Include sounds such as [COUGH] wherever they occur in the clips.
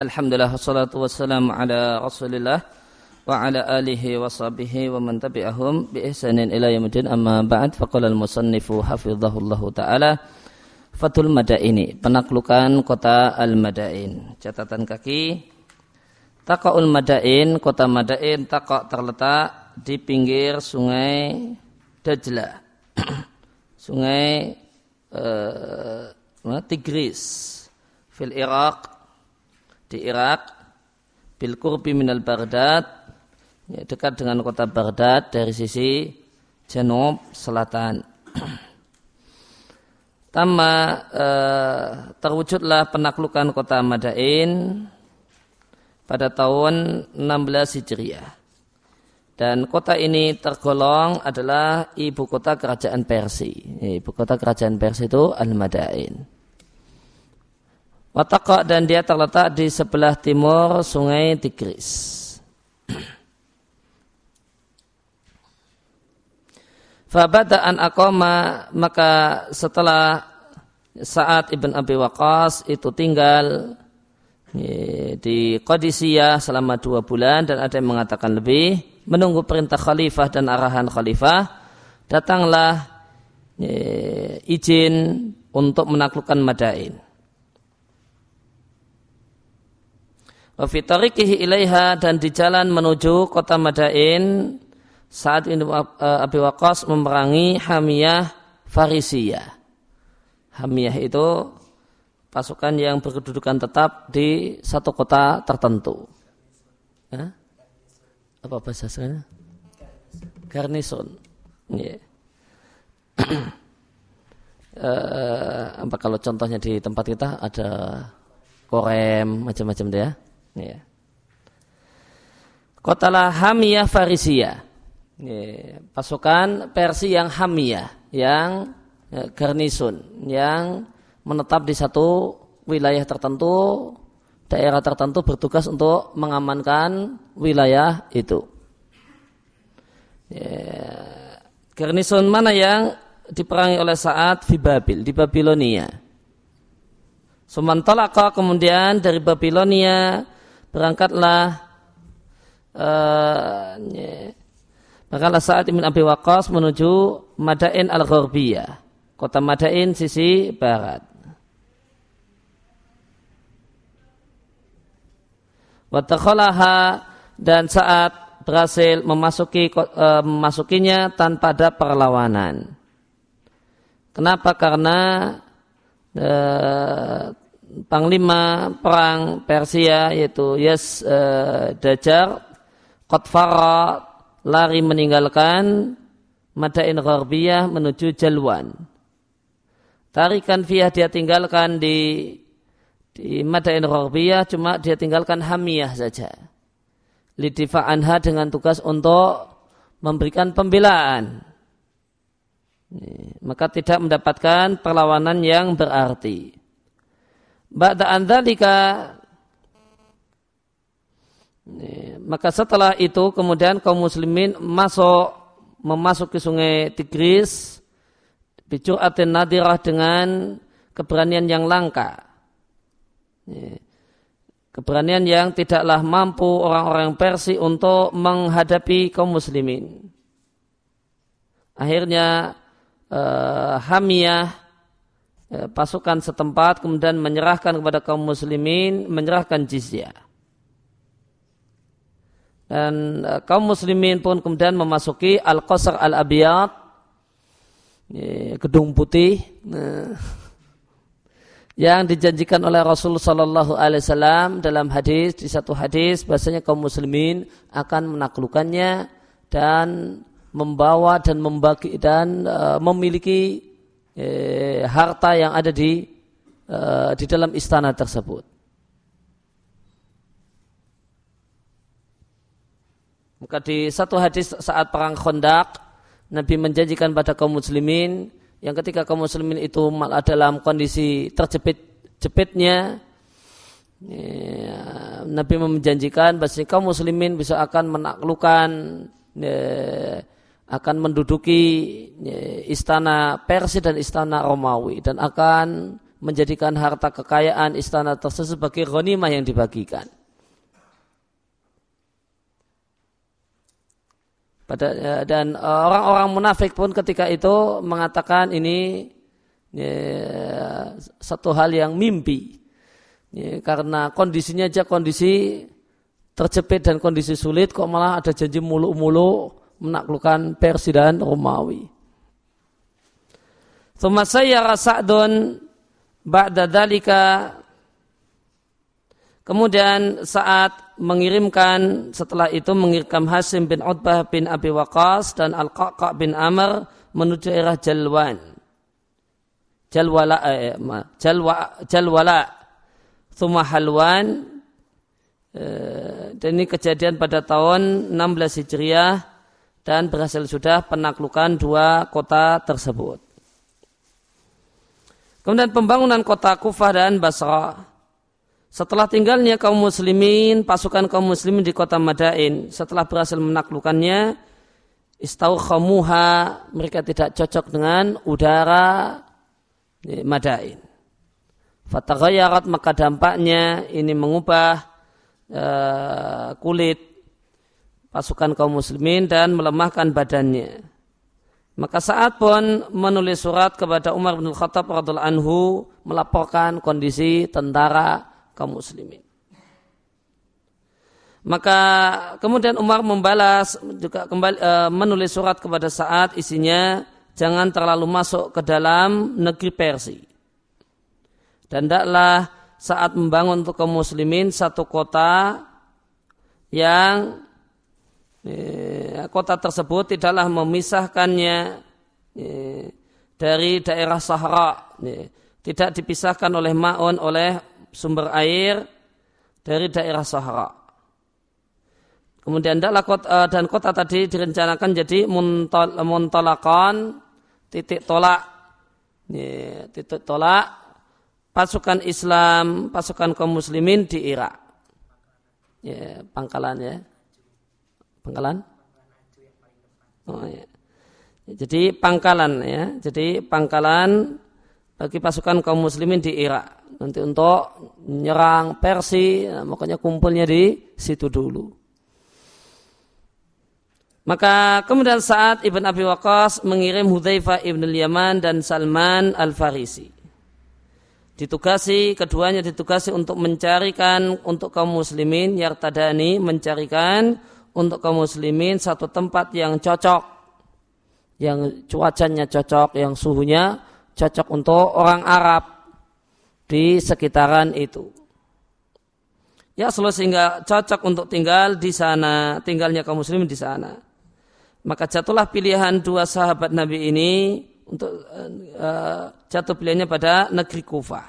Alhamdulillah wassalatu wassalamu ala Rasulillah wa ala alihi wa sahbihi wa man tabi'ahum bi ihsanin ila yaumil amma ba'd faqala al-musannifu hafizahullahu taala Fatul Madaini penaklukan kota Al-Madain. Catatan kaki Taqaul Madain kota Madain taqa terletak di pinggir sungai Dajlah [CLEARS THROAT] sungai uh, Tigris fil Iraq di Irak bil qurbi minal Baghdad ya, dekat dengan kota Baghdad dari sisi janub selatan. [CLEARS THROAT] Tama eh, terwujudlah penaklukan kota Madain pada tahun 16 Hijriah. Dan kota ini tergolong adalah ibu kota kerajaan Persia. Ibu kota kerajaan Persia itu Al-Madain. Wataka dan dia terletak di sebelah timur sungai Tigris. Fabada'an akoma maka setelah saat Ibn Abi Waqas itu tinggal di Qadisiyah selama dua bulan dan ada yang mengatakan lebih menunggu perintah khalifah dan arahan khalifah datanglah izin untuk menaklukkan Madain. Wafitarikihi ilaiha dan di jalan menuju kota Madain saat ini uh, Abi Waqqas memerangi Hamiyah Farisiyah. Hamiyah itu pasukan yang berkedudukan tetap di satu kota tertentu. Hah? Apa bahasa sana? Garnison. Yeah. [CLEARS THROAT] uh, apa kalau contohnya di tempat kita ada korem macam-macam deh ya. Ya. Kotalah Hamiyah Farisia. Ya. Pasukan Persia yang Hamiyah, yang ya, garnisun, yang menetap di satu wilayah tertentu, daerah tertentu bertugas untuk mengamankan wilayah itu. Ya. Garnisun mana yang diperangi oleh saat di Babil, di Babilonia. Sumantolaka kemudian dari Babilonia berangkatlah uh, berangkatlah saat Ibn Abi Waqqas menuju Madain Al-Gharbiyah, kota Madain sisi barat. Watakholaha dan saat berhasil memasuki uh, memasukinya tanpa ada perlawanan. Kenapa? Karena uh, panglima perang Persia yaitu Yas uh, Dajar Qatfara lari meninggalkan Madain Gharbiyah menuju Jalwan. Tarikan Fiyah dia tinggalkan di di Madain Gharbiyah cuma dia tinggalkan Hamiyah saja. Lidifa anha dengan tugas untuk memberikan pembelaan. Maka tidak mendapatkan perlawanan yang berarti. Ba'da andalika maka setelah itu kemudian kaum muslimin masuk memasuki sungai Tigris aten nadirah dengan keberanian yang langka. Keberanian yang tidaklah mampu orang-orang Persia untuk menghadapi kaum muslimin. Akhirnya uh, Hamiyah Ya, pasukan setempat kemudian menyerahkan kepada kaum muslimin menyerahkan jizyah. Dan uh, kaum muslimin pun kemudian memasuki Al-Qasr Al-Abiyat ya, gedung putih nah, yang dijanjikan oleh Rasul Sallallahu Alaihi Wasallam dalam hadis di satu hadis bahasanya kaum muslimin akan menaklukkannya dan membawa dan membagi dan memiliki eh, harta yang ada di eh, di dalam istana tersebut. Maka di satu hadis saat perang Khandaq, Nabi menjanjikan pada kaum muslimin yang ketika kaum muslimin itu malah dalam kondisi terjepit-jepitnya ya, Nabi menjanjikan bahwa kaum muslimin bisa akan menaklukkan ya, akan menduduki istana Persia dan istana Romawi dan akan menjadikan harta kekayaan istana tersebut sebagai ghanimah yang dibagikan. Pada, ya, dan eh, orang-orang munafik pun ketika itu mengatakan ini ya, satu hal yang mimpi. Ya, karena kondisinya aja kondisi terjepit dan kondisi sulit kok malah ada janji mulu-mulu menaklukkan Persia dan Romawi. Thumma sayyara Sa'dun ba'da dalika Kemudian saat mengirimkan setelah itu mengirimkan Hasim bin Utbah bin Abi Waqas dan Al-Qaqa bin Amr menuju daerah Jalwan. Jalwala eh, Jalwa Jalwala Thumma Halwan eh, dan ini kejadian pada tahun 16 Hijriah dan berhasil sudah penaklukan dua kota tersebut. Kemudian pembangunan kota Kufah dan Basrah setelah tinggalnya kaum muslimin, pasukan kaum muslimin di kota Madain, setelah berhasil menaklukkannya, khamuha mereka tidak cocok dengan udara Madain. Fataghayarat maka dampaknya ini mengubah uh, kulit pasukan kaum muslimin dan melemahkan badannya. Maka saat pun menulis surat kepada Umar bin Khattab radhiallahu anhu melaporkan kondisi tentara kaum muslimin. Maka kemudian Umar membalas juga kembali e, menulis surat kepada saat isinya jangan terlalu masuk ke dalam negeri Persia. Dan tidaklah saat membangun untuk kaum muslimin satu kota yang kota tersebut tidaklah memisahkannya e, dari daerah Sahara. E, tidak dipisahkan oleh Ma'un oleh sumber air dari daerah Sahara. Kemudian adalah kota, eh, dan kota tadi direncanakan jadi muntol, titik tolak titik tolak pasukan Islam, pasukan kaum muslimin di Irak. Ya, pangkalan ya. Pangkalan? Oh, ya. Jadi pangkalan ya. Jadi pangkalan bagi pasukan kaum muslimin di Irak nanti untuk menyerang Persi, nah, makanya kumpulnya di situ dulu. Maka kemudian saat Ibn Abi Waqqas mengirim Hudzaifah Ibn Yaman dan Salman Al-Farisi. Ditugasi, keduanya ditugasi untuk mencarikan untuk kaum muslimin yang tadani mencarikan untuk kaum muslimin satu tempat yang cocok yang cuacanya cocok, yang suhunya cocok untuk orang Arab di sekitaran itu. Ya sehingga cocok untuk tinggal di sana, tinggalnya kaum muslim di sana. Maka jatuhlah pilihan dua sahabat Nabi ini untuk uh, jatuh pilihannya pada negeri Kufah.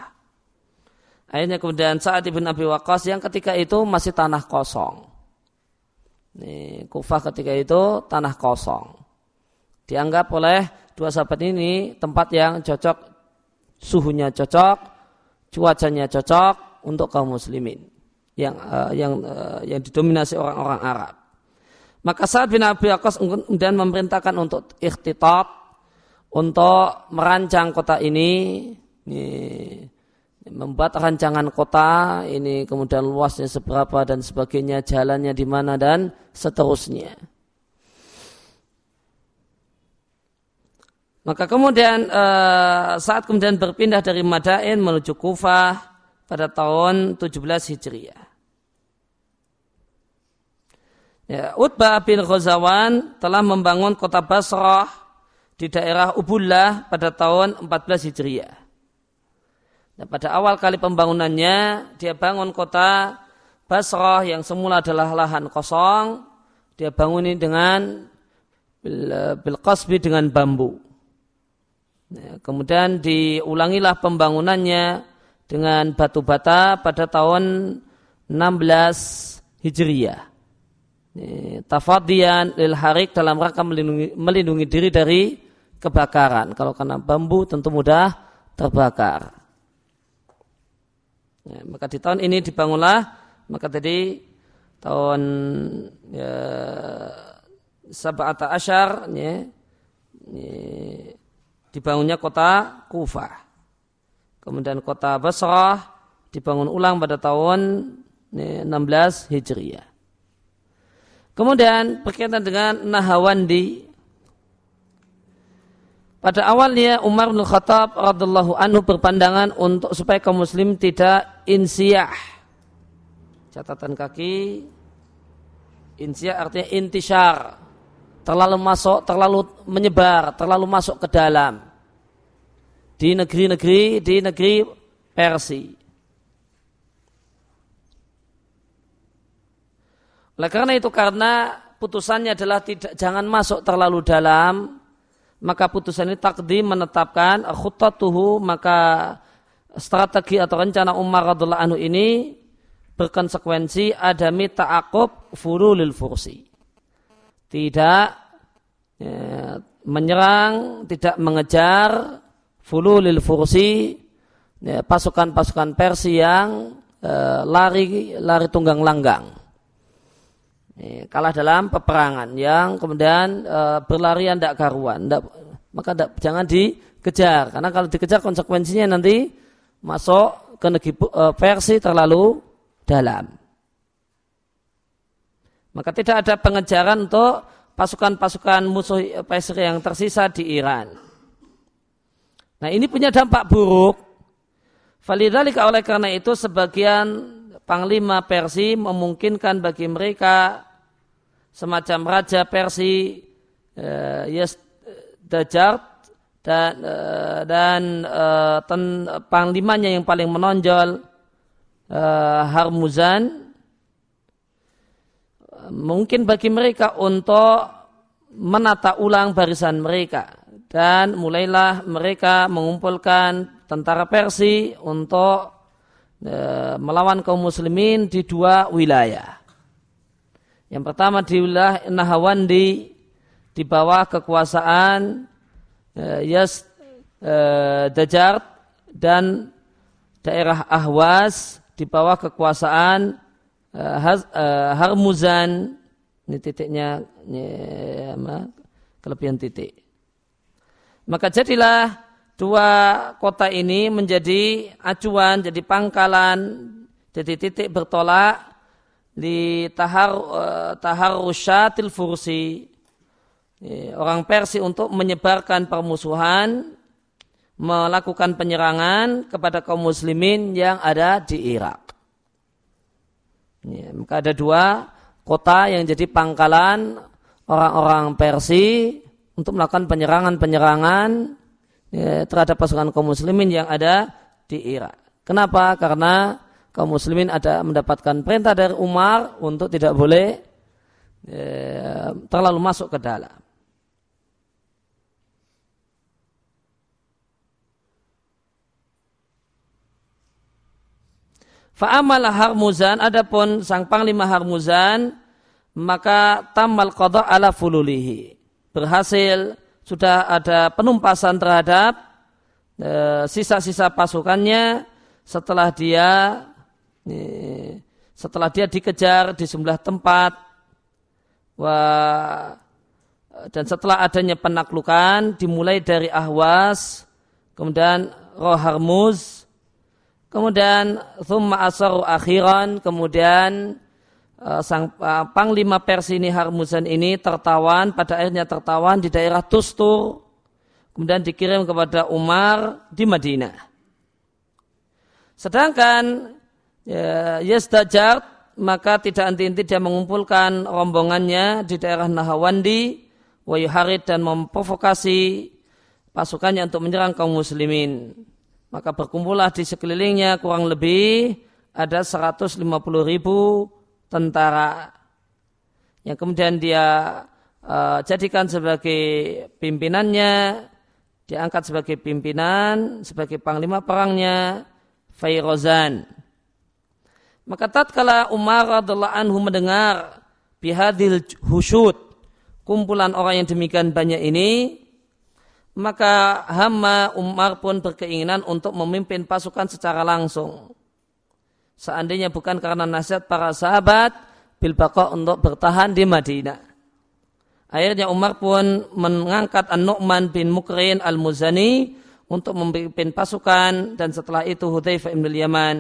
Akhirnya kemudian saat Ibn Abi Waqqas yang ketika itu masih tanah kosong. Kufah ketika itu tanah kosong. Dianggap oleh dua sahabat ini tempat yang cocok, suhunya cocok, cuacanya cocok untuk kaum muslimin yang uh, yang uh, yang didominasi orang-orang Arab. Maka saat bin Abi kemudian memerintahkan untuk ikhtitab untuk merancang kota ini, ini membuat rancangan kota ini kemudian luasnya seberapa dan sebagainya jalannya di mana dan seterusnya. Maka kemudian uh, saat kemudian berpindah dari Madain menuju Kufah pada tahun 17 Hijriah. Ya, Utbah bin Ghazawan telah membangun kota Basrah di daerah Ubullah pada tahun 14 Hijriah. Dan pada awal kali pembangunannya, dia bangun kota Basrah yang semula adalah lahan kosong, dia bangunin dengan bil, bil dengan bambu. Ya, kemudian diulangilah pembangunannya dengan batu bata pada tahun 16 Hijriyah. Ya, tafadian lil harik dalam rangka melindungi, melindungi diri dari kebakaran. Kalau karena bambu tentu mudah terbakar. Ya, maka di tahun ini dibangunlah, maka tadi tahun ya, Sab'ata Asyar, ya, ya, dibangunnya kota Kufah. Kemudian kota Basrah dibangun ulang pada tahun 16 Hijriah. Kemudian berkaitan dengan Nahawandi. Pada awalnya Umar bin Khattab radhiallahu anhu berpandangan untuk supaya kaum muslim tidak insiah. Catatan kaki insiah artinya intisar. Terlalu masuk, terlalu menyebar, terlalu masuk ke dalam. Di negeri-negeri, di negeri Persia. Oleh karena itu karena putusannya adalah tidak jangan masuk terlalu dalam, maka putusan ini takdim menetapkan khutatuhu maka strategi atau rencana Umar radhiallahu anhu ini berkonsekuensi adami ta'akub furulil fursi. Tidak ya, menyerang, tidak mengejar fululil fursi ya, pasukan-pasukan Persia yang uh, lari lari tunggang langgang kalah dalam peperangan yang kemudian e, berlarian tidak karuan tidak, maka tidak, jangan dikejar. Karena kalau dikejar konsekuensinya nanti masuk ke negeri e, versi terlalu dalam. Maka tidak ada pengejaran untuk pasukan-pasukan musuh Persia yang tersisa di Iran. Nah ini punya dampak buruk. Validalika oleh karena itu sebagian panglima Persia memungkinkan bagi mereka semacam raja Persia uh, Yes Dajjal dan uh, dan uh, ten, panglimanya yang paling menonjol uh, Harmuzan. Mungkin bagi mereka untuk menata ulang barisan mereka. Dan mulailah mereka mengumpulkan tentara Persia untuk melawan kaum muslimin di dua wilayah. Yang pertama di wilayah Nahawandi di bawah kekuasaan uh, Yas Dajart dan daerah Ahwas di bawah kekuasaan uh, Harmuzan ini titiknya ini, ya, kelebihan titik. Maka jadilah dua kota ini menjadi acuan, jadi pangkalan, jadi titik bertolak di tahar uh, taharusyatil fursi orang Persia untuk menyebarkan permusuhan melakukan penyerangan kepada kaum muslimin yang ada di Irak. Maka ada dua kota yang jadi pangkalan orang-orang Persia untuk melakukan penyerangan-penyerangan ya, terhadap pasukan kaum muslimin yang ada di Irak. Kenapa? Karena kaum muslimin ada mendapatkan perintah dari Umar untuk tidak boleh ya, terlalu masuk ke dalam. Fa'amal Harmuzan, adapun sang panglima Harmuzan, maka tamal qadha ala fululihi. Berhasil, sudah ada penumpasan terhadap eh, sisa-sisa e, pasukannya setelah dia setelah dia dikejar di sebelah tempat. Wah, dan setelah adanya penaklukan dimulai dari Ahwas kemudian Roharmuz kemudian Thumma Asaru akhiran kemudian sang uh, panglima Persia ini Harmuzan ini tertawan pada akhirnya tertawan di daerah Tustur kemudian dikirim kepada Umar di Madinah sedangkan ya, Yastajar maka tidak henti-henti dia mengumpulkan rombongannya di daerah Nahawandi Wayuharid dan memprovokasi pasukannya untuk menyerang kaum muslimin. Maka berkumpullah di sekelilingnya kurang lebih ada 150 ribu tentara yang kemudian dia uh, jadikan sebagai pimpinannya, diangkat sebagai pimpinan, sebagai panglima perangnya, Fairozan. Maka tatkala Umar radhiallahu anhu mendengar bihadil husyud kumpulan orang yang demikian banyak ini maka hama Umar pun berkeinginan untuk memimpin pasukan secara langsung. Seandainya bukan karena nasihat para sahabat, bil untuk bertahan di Madinah. Akhirnya Umar pun mengangkat An-Nu'man bin Mukrin Al-Muzani untuk memimpin pasukan dan setelah itu Hudzaifah bin Yaman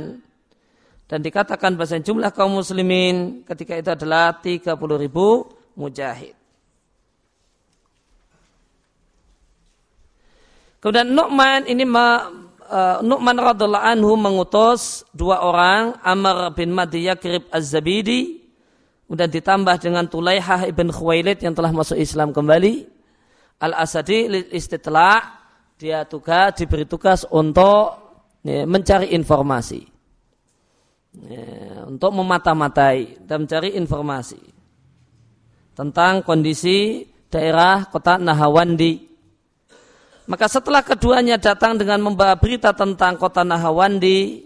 dan dikatakan bahasa jumlah kaum muslimin ketika itu adalah 30 ribu mujahid. Kemudian Nu'man ini uh, Nu'man radhiallahu anhu mengutus dua orang Amr bin Madi Yakrib Az-Zabidi kemudian ditambah dengan Tulaihah ibn Khuwailid yang telah masuk Islam kembali. Al-Asadi istitla dia tugas diberi tugas untuk ya, mencari informasi. Ya, untuk memata-matai dan mencari informasi tentang kondisi daerah kota Nahawandi maka setelah keduanya datang dengan membawa berita tentang kota Nahawandi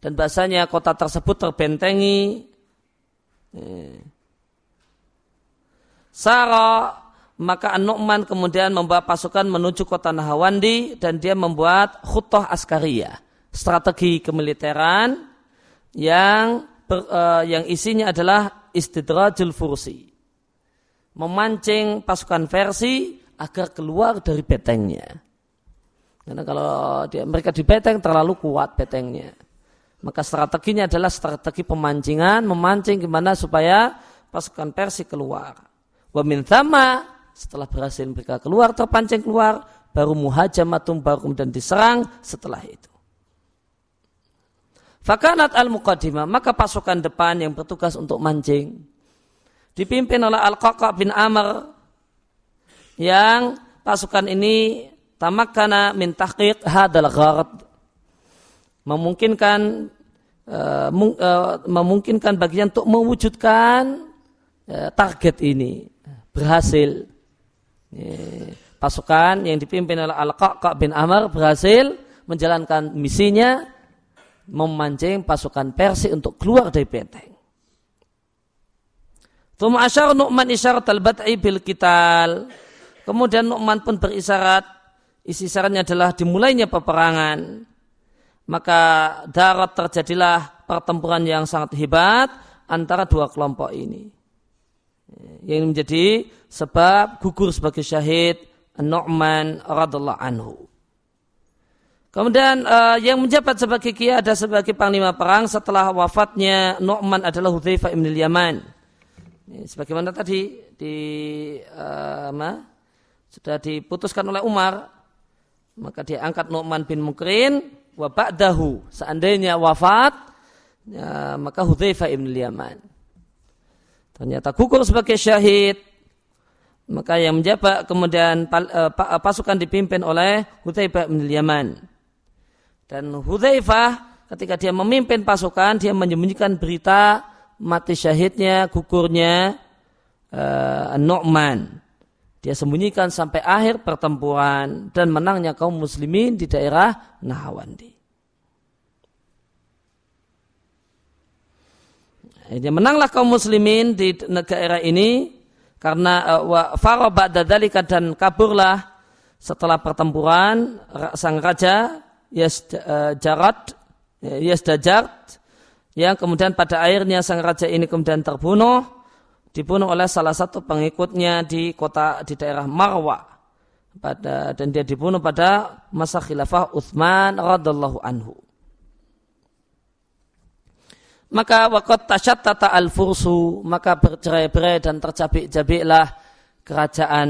dan bahasanya kota tersebut terbentengi. Eh, Sara maka An-Nu'man kemudian membawa pasukan menuju kota Nahawandi dan dia membuat khutah askariyah, strategi kemiliteran yang ber, uh, yang isinya adalah istidrajul fursi. Memancing pasukan versi agar keluar dari betengnya. Karena kalau dia, mereka di beteng terlalu kuat betengnya. Maka strateginya adalah strategi pemancingan, memancing gimana supaya pasukan Persia keluar. Wa min setelah berhasil mereka keluar, terpancing keluar, baru muhajamatum baru dan diserang setelah itu. Fakanat al-muqaddimah, maka pasukan depan yang bertugas untuk mancing. Dipimpin oleh Al-Qaqa bin Amr yang pasukan ini tamakana min tahqiq hadal gharad memungkinkan uh, uh, memungkinkan bagian untuk mewujudkan uh, target ini berhasil pasukan yang dipimpin oleh Al-Qaqa bin Amr berhasil menjalankan misinya memancing pasukan Persia untuk keluar dari benteng. Tuma asyar nu'man isyarat al-bat'i bil kital. Kemudian Nu'man pun berisyarat, isi syaratnya adalah dimulainya peperangan. Maka darat terjadilah pertempuran yang sangat hebat antara dua kelompok ini. Yang menjadi sebab gugur sebagai syahid Nu'man radhiallahu anhu. Kemudian uh, yang menjabat sebagai kiai ada sebagai panglima perang setelah wafatnya Nu'man adalah Hudzaifah ibn Yaman. Sebagaimana tadi di uh, sudah diputuskan oleh Umar maka dia angkat Nu'man bin Mukrin wa ba'dahu seandainya wafat ya, maka Hudzaifah ibn Yaman. Ternyata gugur sebagai syahid. Maka yang menjabat kemudian eh, pasukan dipimpin oleh Hudzaifah bin Yaman. Dan Hudzaifah ketika dia memimpin pasukan dia menyembunyikan berita mati syahidnya gugurnya uh, Nu'man dia sembunyikan sampai akhir pertempuran dan menangnya kaum muslimin di daerah Nahawandi. Dia menanglah kaum muslimin di negara ini karena uh, faro ba'da dan kaburlah setelah pertempuran sang raja Yasjarat uh, Yasdajart yang kemudian pada akhirnya sang raja ini kemudian terbunuh dibunuh oleh salah satu pengikutnya di kota di daerah Marwa pada dan dia dibunuh pada masa khilafah Utsman radhiallahu anhu. Maka waktu tasyattata al-fursu maka bercerai-berai dan tercabik-cabiklah kerajaan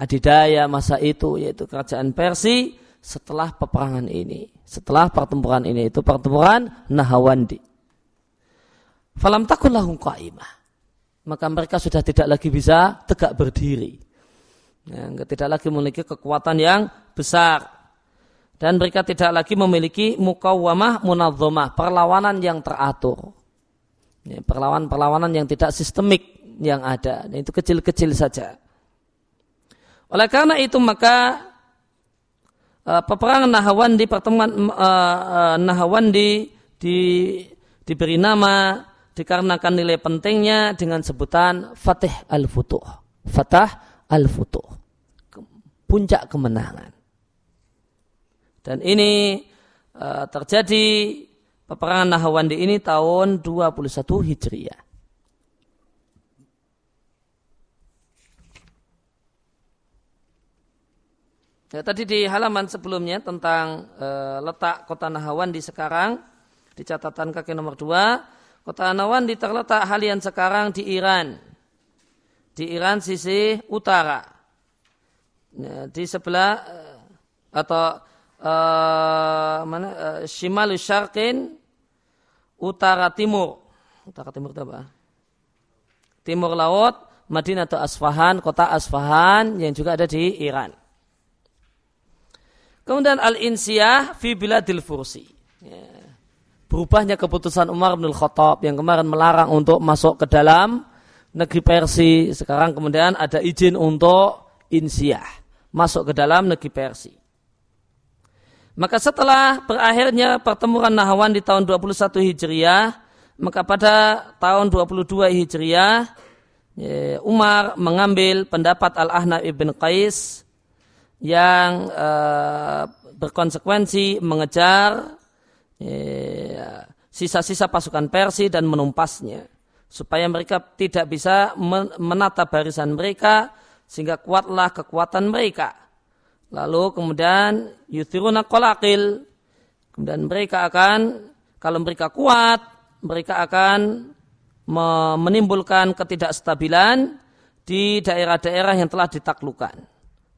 adidaya masa itu yaitu kerajaan Persia setelah peperangan ini, setelah pertempuran ini itu pertempuran Nahawandi. Falam takun lahum qa'imah maka mereka sudah tidak lagi bisa tegak berdiri. Ya, tidak lagi memiliki kekuatan yang besar. Dan mereka tidak lagi memiliki mukawamah munadzomah, perlawanan yang teratur. Ya, perlawanan-perlawanan yang tidak sistemik yang ada. Dan itu kecil-kecil saja. Oleh karena itu maka uh, peperangan Nahawandi, pertemuan uh, uh, Nahawandi di, diberi nama dikarenakan nilai pentingnya dengan sebutan Fatih al-Futuh. Fatah al-Futuh. Puncak kemenangan. Dan ini uh, terjadi peperangan Nahawandi ini tahun 21 Hijriah. Ya, tadi di halaman sebelumnya tentang e, letak kota Nahawan di sekarang di catatan kaki nomor dua, kota Nahawan terletak halian sekarang di Iran, di Iran sisi utara, ya, di sebelah e, atau e, mana e, Shimal Syarqin utara timur, utara timur itu apa? Timur laut, Madinah atau Asfahan, kota Asfahan yang juga ada di Iran. Kemudian al-insiyah fi biladil fursi. Ya. Berubahnya keputusan Umar bin Khattab yang kemarin melarang untuk masuk ke dalam negeri Persi. Sekarang kemudian ada izin untuk insiyah. Masuk ke dalam negeri Persi. Maka setelah berakhirnya pertemuan Nahawan di tahun 21 Hijriah, maka pada tahun 22 Hijriah, ya, Umar mengambil pendapat Al-Ahnaf ibn Qais yang uh, berkonsekuensi mengejar sisa-sisa pasukan Persia dan menumpasnya supaya mereka tidak bisa menata barisan mereka sehingga kuatlah kekuatan mereka. Lalu kemudian yuthiruna kolakil kemudian mereka akan kalau mereka kuat mereka akan menimbulkan ketidakstabilan di daerah-daerah yang telah ditaklukkan.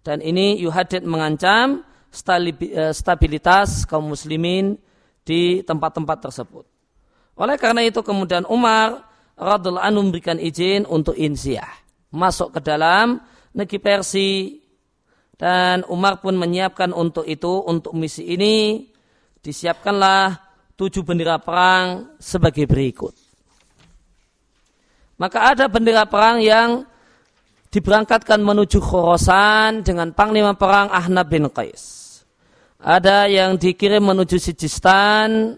Dan ini yuhadid mengancam eh, stabilitas kaum muslimin di tempat-tempat tersebut. Oleh karena itu kemudian Umar radhiallahu anhu memberikan izin untuk insyah. Masuk ke dalam negeri Persi. Dan Umar pun menyiapkan untuk itu, untuk misi ini, disiapkanlah tujuh bendera perang sebagai berikut. Maka ada bendera perang yang diberangkatkan menuju Khorasan dengan panglima perang Ahnab bin Qais. Ada yang dikirim menuju Sijistan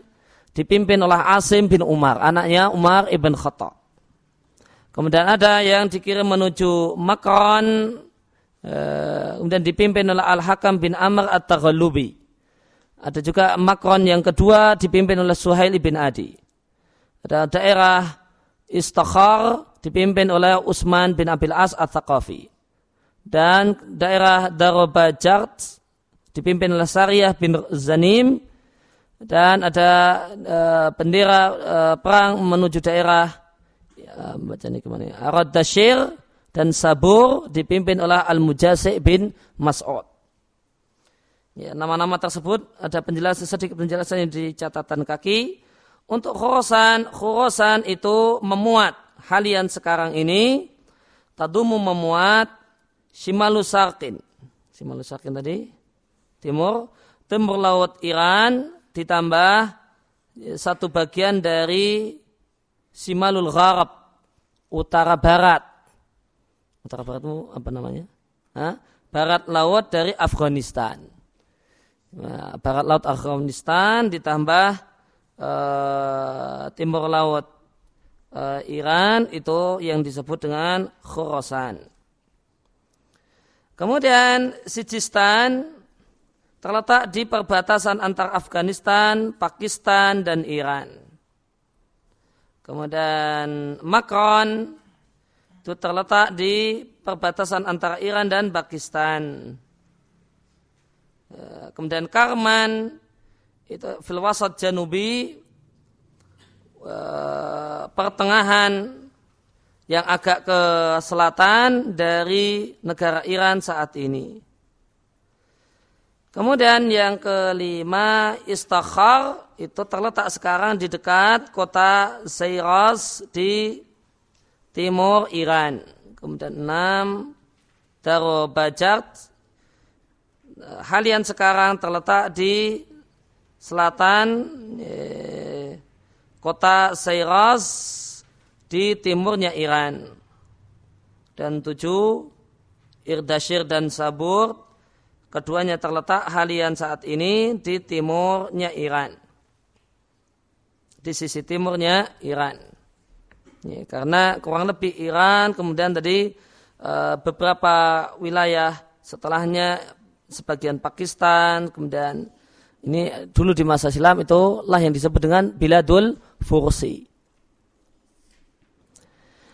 dipimpin oleh Asim bin Umar, anaknya Umar ibn Khattab. Kemudian ada yang dikirim menuju Makron, eh, kemudian dipimpin oleh Al-Hakam bin Amr at-Taghalubi. Ada juga Makron yang kedua dipimpin oleh Suhail bin Adi. Ada daerah Istakhar dipimpin oleh Utsman bin Abil As At-Thaqafi. Dan daerah Darobajart dipimpin oleh Sariyah bin Zanim dan ada uh, bendera uh, perang menuju daerah ya, ini ke mana Arad Dashir dan Sabur dipimpin oleh Al-Mujasi bin Mas'ud. Ya, nama-nama tersebut ada penjelasan sedikit penjelasan di catatan kaki. Untuk Khurasan, Khurasan itu memuat halian sekarang ini tadumu memuat. Shimalu Sarkin tadi timur, timur laut Iran ditambah satu bagian dari Shimalul Gharab utara barat. Utara barat itu apa namanya? Hah? Barat laut dari Afghanistan. Nah, barat laut Afghanistan ditambah uh, timur laut uh, Iran itu yang disebut dengan Khorasan. Kemudian Sijistan terletak di perbatasan antara Afghanistan, Pakistan, dan Iran. Kemudian Makron itu terletak di perbatasan antara Iran dan Pakistan. Eh, kemudian Karman itu filwasat janubi Eh, pertengahan yang agak ke selatan dari negara Iran saat ini. Kemudian yang kelima Istakhar itu terletak sekarang di dekat kota Zairas di timur Iran. Kemudian enam Darobajat halian sekarang terletak di selatan eh, kota Sayraz di timurnya Iran. Dan tujuh, Irdashir dan Sabur, keduanya terletak halian saat ini di timurnya Iran. Di sisi timurnya Iran. Ya, karena kurang lebih Iran, kemudian tadi e, beberapa wilayah setelahnya sebagian Pakistan, kemudian ini dulu di masa silam itu lah yang disebut dengan biladul fursi.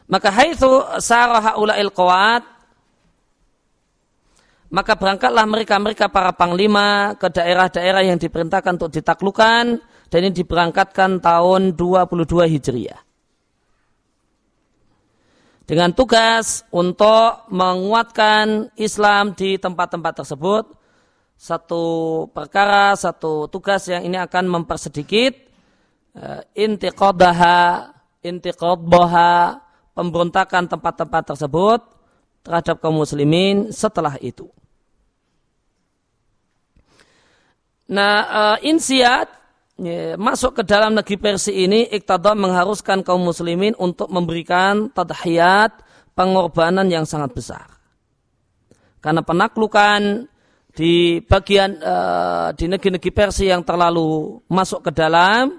Maka haitsu sarah haula'il qawat maka berangkatlah mereka-mereka para panglima ke daerah-daerah yang diperintahkan untuk ditaklukkan dan ini diberangkatkan tahun 22 Hijriah. Dengan tugas untuk menguatkan Islam di tempat-tempat tersebut, satu perkara, satu tugas yang ini akan mempersedikit uh, intiqadaha, intiqadaha, pemberontakan tempat-tempat tersebut terhadap kaum muslimin setelah itu. Nah, uh, insiat ya, masuk ke dalam negeri Persia ini iktada mengharuskan kaum muslimin untuk memberikan tadhiyat pengorbanan yang sangat besar. Karena penaklukan di bagian uh, di negeri-negeri Persia yang terlalu masuk ke dalam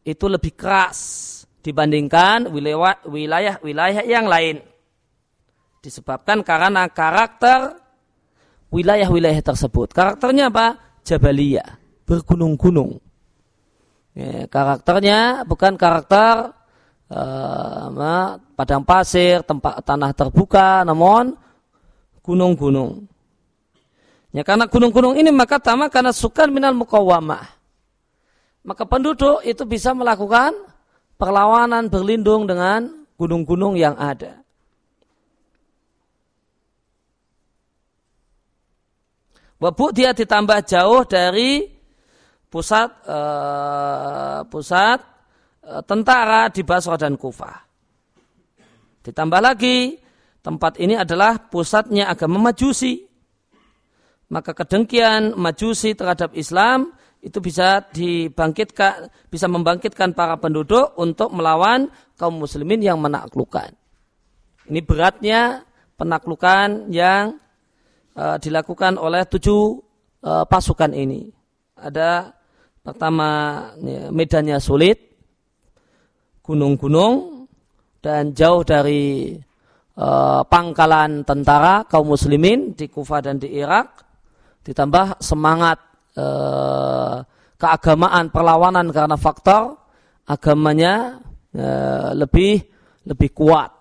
itu lebih keras dibandingkan wilayah-wilayah yang lain. Disebabkan karena karakter wilayah-wilayah tersebut. Karakternya apa? Jabaliyah, bergunung-gunung. Ya, karakternya bukan karakter uh, padang pasir, tempat tanah terbuka, namun gunung-gunung. Ya karena gunung-gunung ini maka tama karena sukan minal mukawamah. Maka penduduk itu bisa melakukan perlawanan berlindung dengan gunung-gunung yang ada. Wabuk dia ditambah jauh dari pusat uh, pusat uh, tentara di Basra dan Kufah. Ditambah lagi tempat ini adalah pusatnya agama Majusi. Maka kedengkian Majusi terhadap Islam itu bisa dibangkitkan, bisa membangkitkan para penduduk untuk melawan kaum muslimin yang menaklukkan. Ini beratnya penaklukan yang uh, dilakukan oleh tujuh uh, pasukan ini. Ada pertama ya, medannya sulit, gunung-gunung, dan jauh dari uh, pangkalan tentara kaum muslimin di Kufah dan di Irak, ditambah semangat keagamaan perlawanan karena faktor agamanya lebih lebih kuat.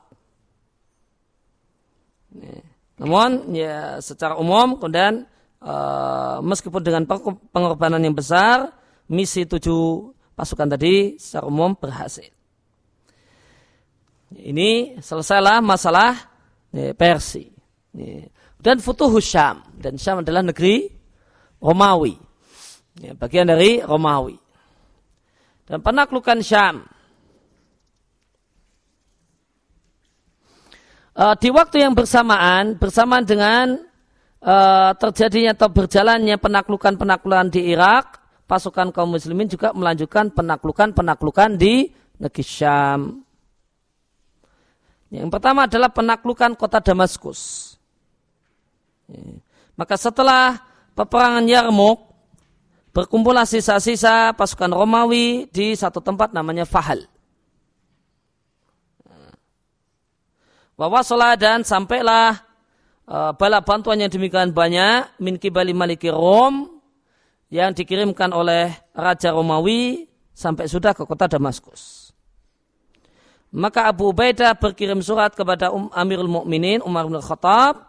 Namun ya secara umum kemudian uh, meskipun dengan pengorbanan yang besar, misi tujuh pasukan tadi secara umum berhasil. Ini selesailah masalah ya, Persia. Ya. Dan Futuh Syam. Dan Syam adalah negeri Romawi. Ya, bagian dari Romawi. Dan penaklukan Syam uh, di waktu yang bersamaan, bersamaan dengan uh, terjadinya atau berjalannya penaklukan-penaklukan di Irak, pasukan kaum muslimin juga melanjutkan penaklukan-penaklukan di negeri Syam. Yang pertama adalah penaklukan kota Damaskus. Maka setelah peperangan Yarmuk, berkumpullah sisa-sisa pasukan Romawi di satu tempat namanya Fahal. Wawasolah dan sampailah uh, bala bantuan yang demikian banyak min kibali maliki Rom yang dikirimkan oleh Raja Romawi sampai sudah ke kota Damaskus. Maka Abu Ubaidah berkirim surat kepada um, Amirul Mukminin Umar bin Khattab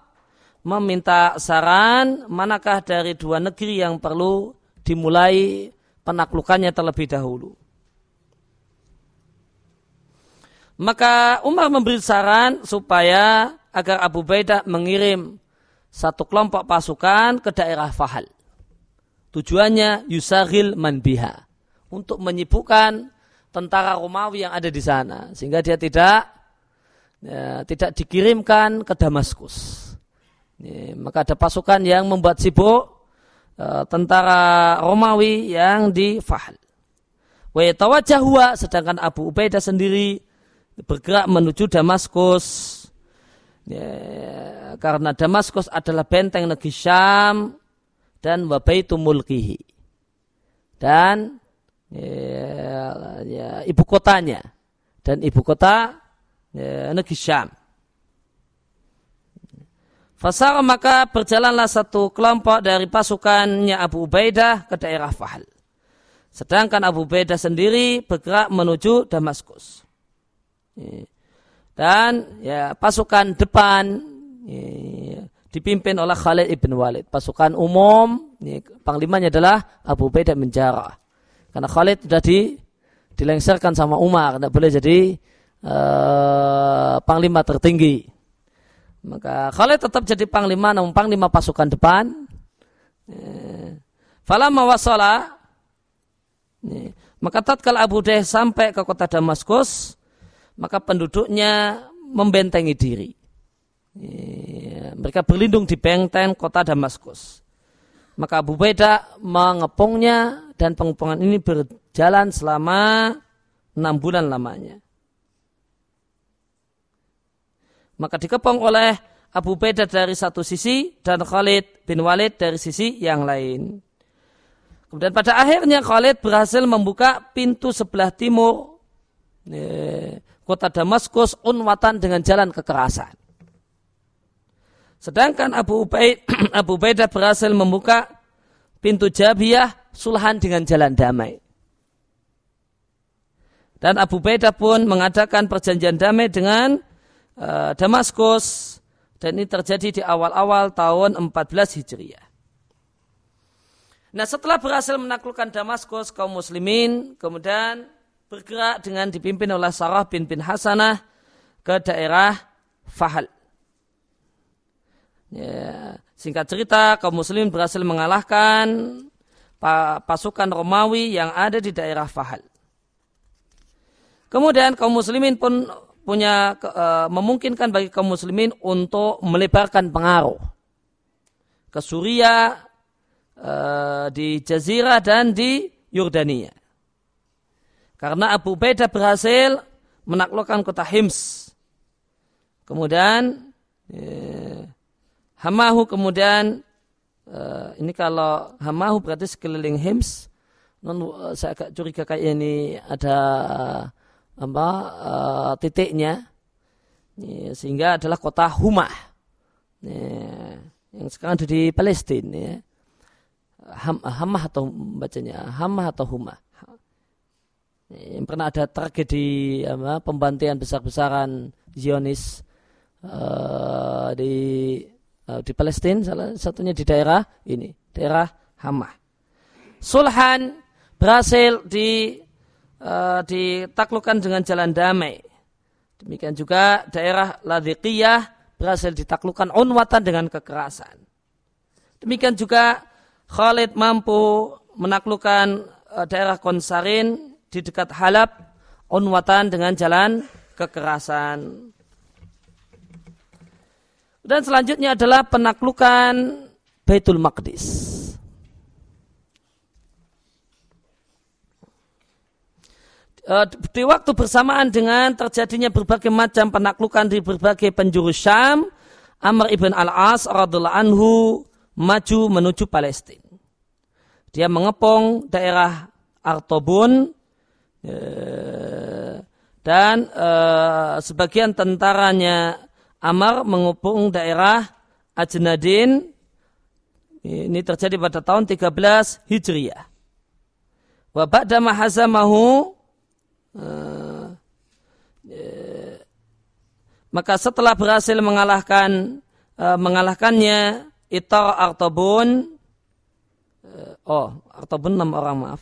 meminta saran manakah dari dua negeri yang perlu dimulai penaklukannya terlebih dahulu. Maka Umar memberi saran supaya agar Abu Baidah mengirim satu kelompok pasukan ke daerah Fahal. Tujuannya Yusagil Manbiha. Untuk menyibukkan tentara Romawi yang ada di sana. Sehingga dia tidak ya, tidak dikirimkan ke Damaskus. Ya, maka ada pasukan yang membuat sibuk uh, tentara Romawi yang di Fahal. Wa sedangkan Abu Ubaidah sendiri bergerak menuju Damaskus ya, karena Damaskus adalah benteng negeri Syam dan wabaitu mulkihi dan ya, ya, ibu kotanya dan ibu kota ya, negeri Syam. Fasar maka berjalanlah satu kelompok dari pasukannya Abu Ubaidah ke daerah Fahal. Sedangkan Abu Ubaidah sendiri bergerak menuju Damaskus. Dan ya pasukan depan dipimpin oleh Khalid ibn Walid. Pasukan umum, panglimanya adalah Abu Ubaidah bin. Karena Khalid sudah di, dilengserkan sama Umar, tidak boleh jadi uh, panglima tertinggi. Maka Khalid tetap jadi panglima, namun panglima pasukan depan. Falamma wasala, maka tatkala Abu Deh sampai ke kota Damaskus, maka penduduknya membentengi diri. Ya, mereka berlindung di benteng kota Damaskus. Maka Abu Beda mengepungnya dan pengepungan ini berjalan selama enam bulan lamanya. Maka dikepung oleh Abu Beda dari satu sisi dan Khalid bin Walid dari sisi yang lain. Kemudian pada akhirnya Khalid berhasil membuka pintu sebelah timur kota Damaskus unwatan dengan jalan kekerasan. Sedangkan Abu Ubaid, [CLEARS THROAT] Abu Ubaidah berhasil membuka pintu Jabiyah sulhan dengan jalan damai. Dan Abu Ubaidah pun mengadakan perjanjian damai dengan uh, Damaskus dan ini terjadi di awal-awal tahun 14 Hijriah. Nah setelah berhasil menaklukkan Damaskus kaum muslimin kemudian bergerak dengan dipimpin oleh Sarah bin bin Hasanah ke daerah Fahal. Ya, singkat cerita kaum muslimin berhasil mengalahkan pasukan Romawi yang ada di daerah Fahal. Kemudian kaum muslimin pun punya uh, memungkinkan bagi kaum muslimin untuk melebarkan pengaruh ke Suriah, uh, di Jazirah dan di Yordania. Karena Abu Ubaidah berhasil menaklukkan kota Hims. Kemudian eh, Hamahu kemudian eh, ini kalau Hamahu berarti sekeliling Hims. Non, eh, saya agak curiga kayak ini ada apa uh, titiknya ya, sehingga adalah kota Humah ya, yang sekarang ada di Palestina ya ham, hamah atau bacanya hamah atau humah pernah ada tragedi apa, pembantian besar-besaran Zionis uh, di uh, di Palestina salah satunya di daerah ini daerah Hamah Sulhan berhasil di uh, ditaklukkan dengan jalan damai. Demikian juga daerah Ladhiqiyah berhasil ditaklukkan unwatan dengan kekerasan. Demikian juga Khalid mampu menaklukkan daerah Konsarin di dekat Halab unwatan dengan jalan kekerasan. Dan selanjutnya adalah penaklukan Baitul Maqdis. Eh, di waktu bersamaan dengan terjadinya berbagai macam penaklukan di berbagai penjuru Syam, Amr ibn al-As radhiallahu anhu maju menuju Palestina. Dia mengepung daerah Artobun dan eh, sebagian tentaranya Amar mengepung daerah Ajnadin. Ini terjadi pada tahun 13 Hijriah. Wa ba'da mahazamahu eh, maka setelah berhasil mengalahkan mengalahkannya Itar Artobun uh, oh Artobun enam orang maaf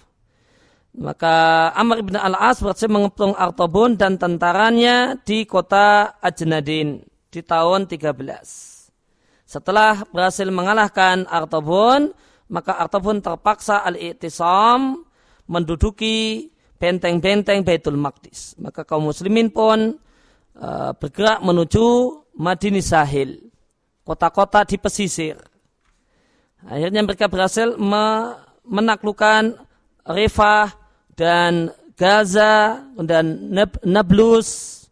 maka Amr ibn al-As berhasil mengepung Artobun dan tentaranya di kota Ajnadin di tahun 13. Setelah berhasil mengalahkan Artobun, maka Artobun terpaksa al-i'tisam menduduki benteng-benteng Baitul Maqdis. Maka kaum muslimin pun uh, bergerak menuju Madinah Sahil, kota-kota di pesisir. Akhirnya mereka berhasil me menaklukkan Rifah dan Gaza dan Nablus,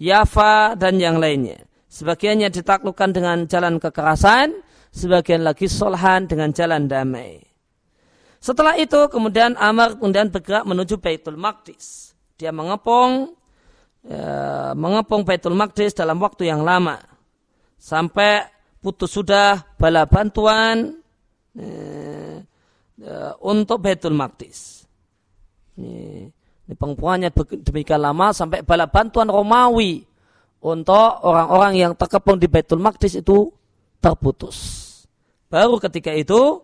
Yafa dan yang lainnya. Sebagiannya ditaklukkan dengan jalan kekerasan, sebagian lagi solhan dengan jalan damai. Setelah itu kemudian Amar kemudian bergerak menuju Baitul Maqdis. Dia mengepung ya, mengepung Baitul Maqdis dalam waktu yang lama sampai putus sudah bala bantuan eh, eh, untuk Baitul Maqdis. Ini, ini pengukuhannya demikian lama sampai bala bantuan Romawi untuk orang-orang yang terkepung di Baitul Maqdis itu terputus. Baru ketika itu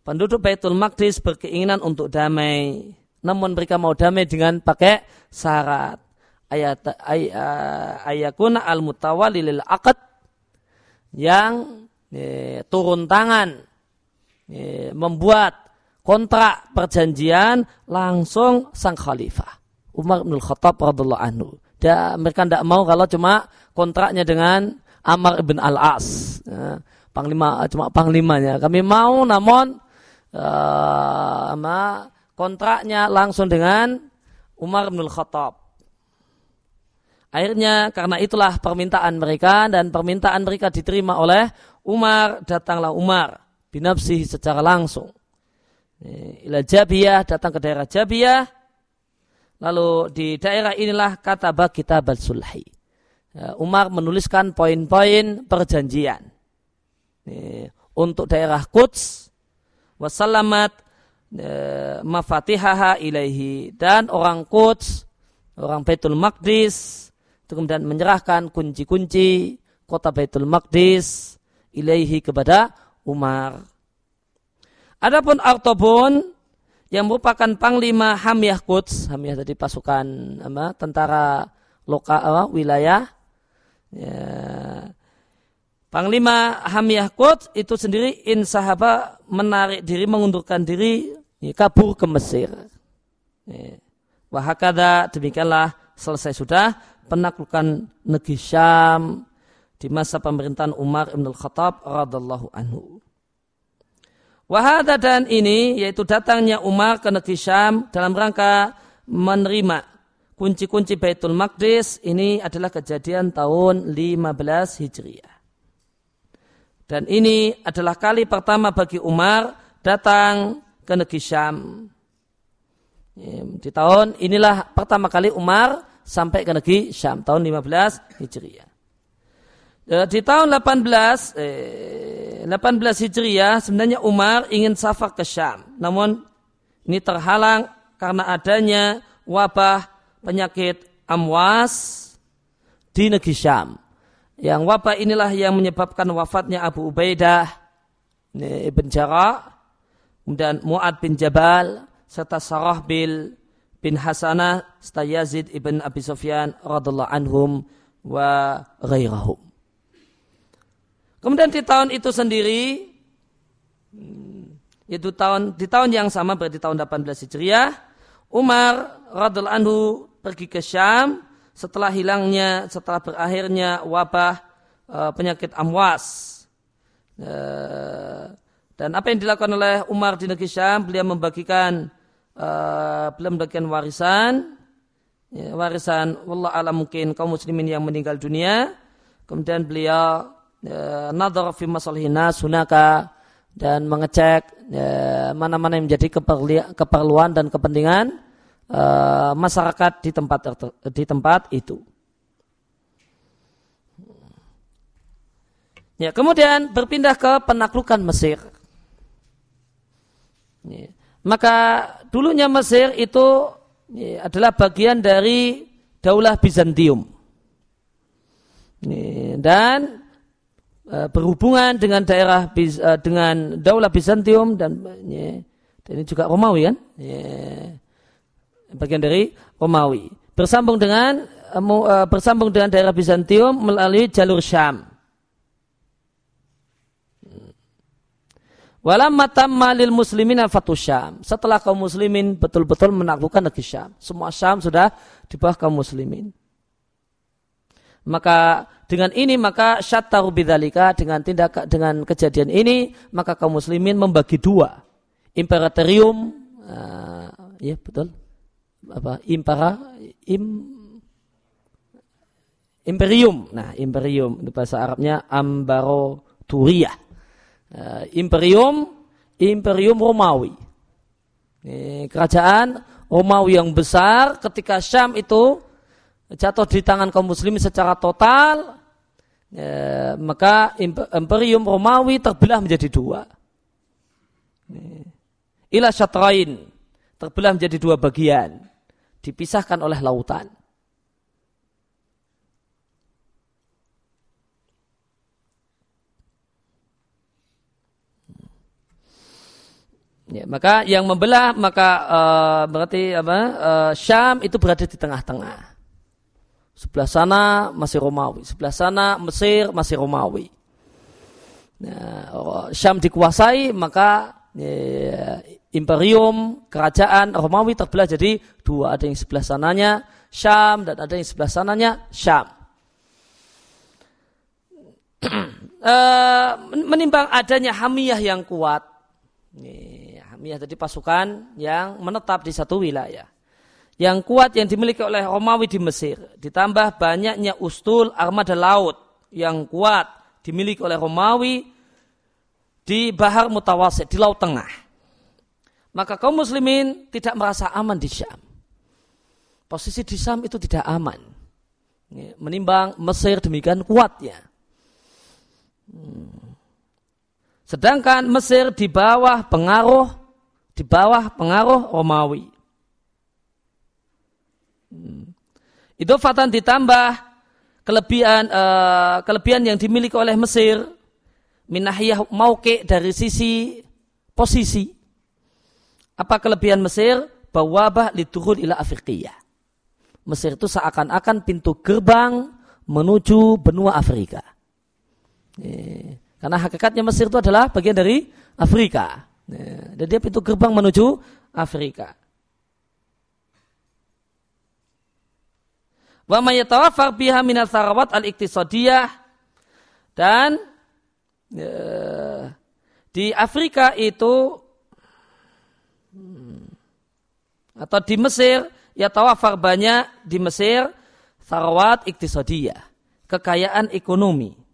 penduduk Baitul Maqdis berkeinginan untuk damai. Namun mereka mau damai dengan pakai syarat. Ayat ay, ayakuna al mutawalilil akad yang e, turun tangan e, membuat kontrak perjanjian langsung sang khalifah Umar bin Khattab radhiallahu anhu. Dia, mereka tidak mau kalau cuma kontraknya dengan Amr bin Al-As. Ya, panglima cuma panglimanya. Kami mau namun uh, kontraknya langsung dengan Umar bin Khattab. Akhirnya karena itulah permintaan mereka dan permintaan mereka diterima oleh Umar, datanglah Umar binafsi secara langsung. Ila Jabiyah, datang ke daerah Jabiyah. Lalu di daerah inilah kata bak kitab sulhi. Ya, Umar menuliskan poin-poin perjanjian. Untuk daerah Quds, wassalamat mafatihaha ilaihi. Dan orang Quds, orang Baitul Maqdis, kemudian menyerahkan kunci-kunci kota Baitul Maqdis ilaihi kepada Umar. Adapun Artobun yang merupakan panglima Hamiyah Quds, Hamiyah tadi pasukan apa, tentara lokal apa, wilayah. Ya. Panglima Hamiyah Quds itu sendiri insahaba menarik diri, mengundurkan diri, ya, kabur ke Mesir. Ya. Wahakada demikianlah selesai sudah penaklukan negeri Syam di masa pemerintahan Umar Ibn Al-Khattab radallahu anhu. Wahada dan ini yaitu datangnya Umar ke negeri Syam dalam rangka menerima kunci-kunci Baitul Maqdis ini adalah kejadian tahun 15 Hijriah. Dan ini adalah kali pertama bagi Umar datang ke negeri Syam. Di tahun inilah pertama kali Umar sampai ke negeri Syam tahun 15 Hijriah. Di tahun 18 eh, 18 Hijriah sebenarnya Umar ingin safar ke Syam. Namun ini terhalang karena adanya wabah penyakit amwas di negeri Syam. Yang wabah inilah yang menyebabkan wafatnya Abu Ubaidah Ibn Jarrah, kemudian Mu'ad bin Jabal, serta Sarah bin, bin Hasanah, serta Yazid ibn Abi Sufyan radhiallahu anhum wa ghairahum. Kemudian di tahun itu sendiri, yaitu tahun di tahun yang sama berarti tahun 18 Hijriah, Umar radhiallahu anhu pergi ke Syam setelah hilangnya, setelah berakhirnya wabah e, penyakit amwas. E, dan apa yang dilakukan oleh Umar di negeri Syam, beliau membagikan e, beliau membagikan warisan, ya, warisan wallah alam mungkin kaum muslimin yang meninggal dunia. Kemudian beliau nadhar fi masalihina sunaka dan mengecek ya, mana-mana yang menjadi keperluan dan kepentingan uh, masyarakat di tempat di tempat itu. Ya, kemudian berpindah ke penaklukan Mesir. Ya, maka dulunya Mesir itu ya, adalah bagian dari Daulah Bizantium. Ya, dan Eh, berhubungan dengan daerah uh, dengan Daulah Bizantium dan, ini juga Romawi kan? Bagian dari Romawi. Bersambung dengan uh, bersambung dengan daerah Bizantium melalui jalur Syam. Walam matamma lil muslimin fatu Syam. Setelah kaum muslimin betul-betul menaklukkan negeri Syam. Semua Syam sudah di bawah kaum muslimin. Maka dengan ini maka syattaru bidzalika dengan tindak dengan kejadian ini maka kaum muslimin membagi dua. Imperatorium uh, ya betul. Apa impera im imperium. Nah imperium itu bahasa Arabnya ambaroturiyah. Uh, imperium imperium Romawi. Ini kerajaan Romawi yang besar ketika Syam itu jatuh di tangan kaum muslimin secara total, e, maka imperium Romawi terbelah menjadi dua. E, ila syatrain, terbelah menjadi dua bagian, dipisahkan oleh lautan. Ya, maka yang membelah maka uh, berarti apa? Uh, Syam itu berada di tengah-tengah. Sebelah sana masih Romawi, sebelah sana Mesir masih Romawi. Nah, Syam dikuasai maka ya, imperium kerajaan Romawi terbelah jadi dua ada yang sebelah sananya Syam dan ada yang sebelah sananya Syam. [CLEARS THROAT] uh, menimbang adanya hamiyah yang kuat. Hamiyah tadi pasukan yang menetap di satu wilayah. Yang kuat yang dimiliki oleh Romawi di Mesir. Ditambah banyaknya ustul armada laut yang kuat dimiliki oleh Romawi di Bahar Mutawasid, di Laut Tengah. Maka kaum muslimin tidak merasa aman di Syam. Posisi di Syam itu tidak aman. Menimbang Mesir demikian kuatnya. Hmm. Sedangkan Mesir di bawah pengaruh di bawah pengaruh Romawi. Hmm. Itu fatan ditambah kelebihan uh, kelebihan yang dimiliki oleh Mesir minahiyah mauke dari sisi posisi. Apa kelebihan Mesir? Bawabah liturun ila Afrikiyah. Mesir itu seakan-akan pintu gerbang menuju benua Afrika. Karena hakikatnya Mesir itu adalah bagian dari Afrika. Dan dia pintu gerbang menuju Afrika. Wa mayatawafar biha minal sarawat al-iktisadiyah dan ya, di Afrika itu hmm, atau di Mesir ya tawafar banyak di Mesir sarawat iktisadiyah kekayaan ekonomi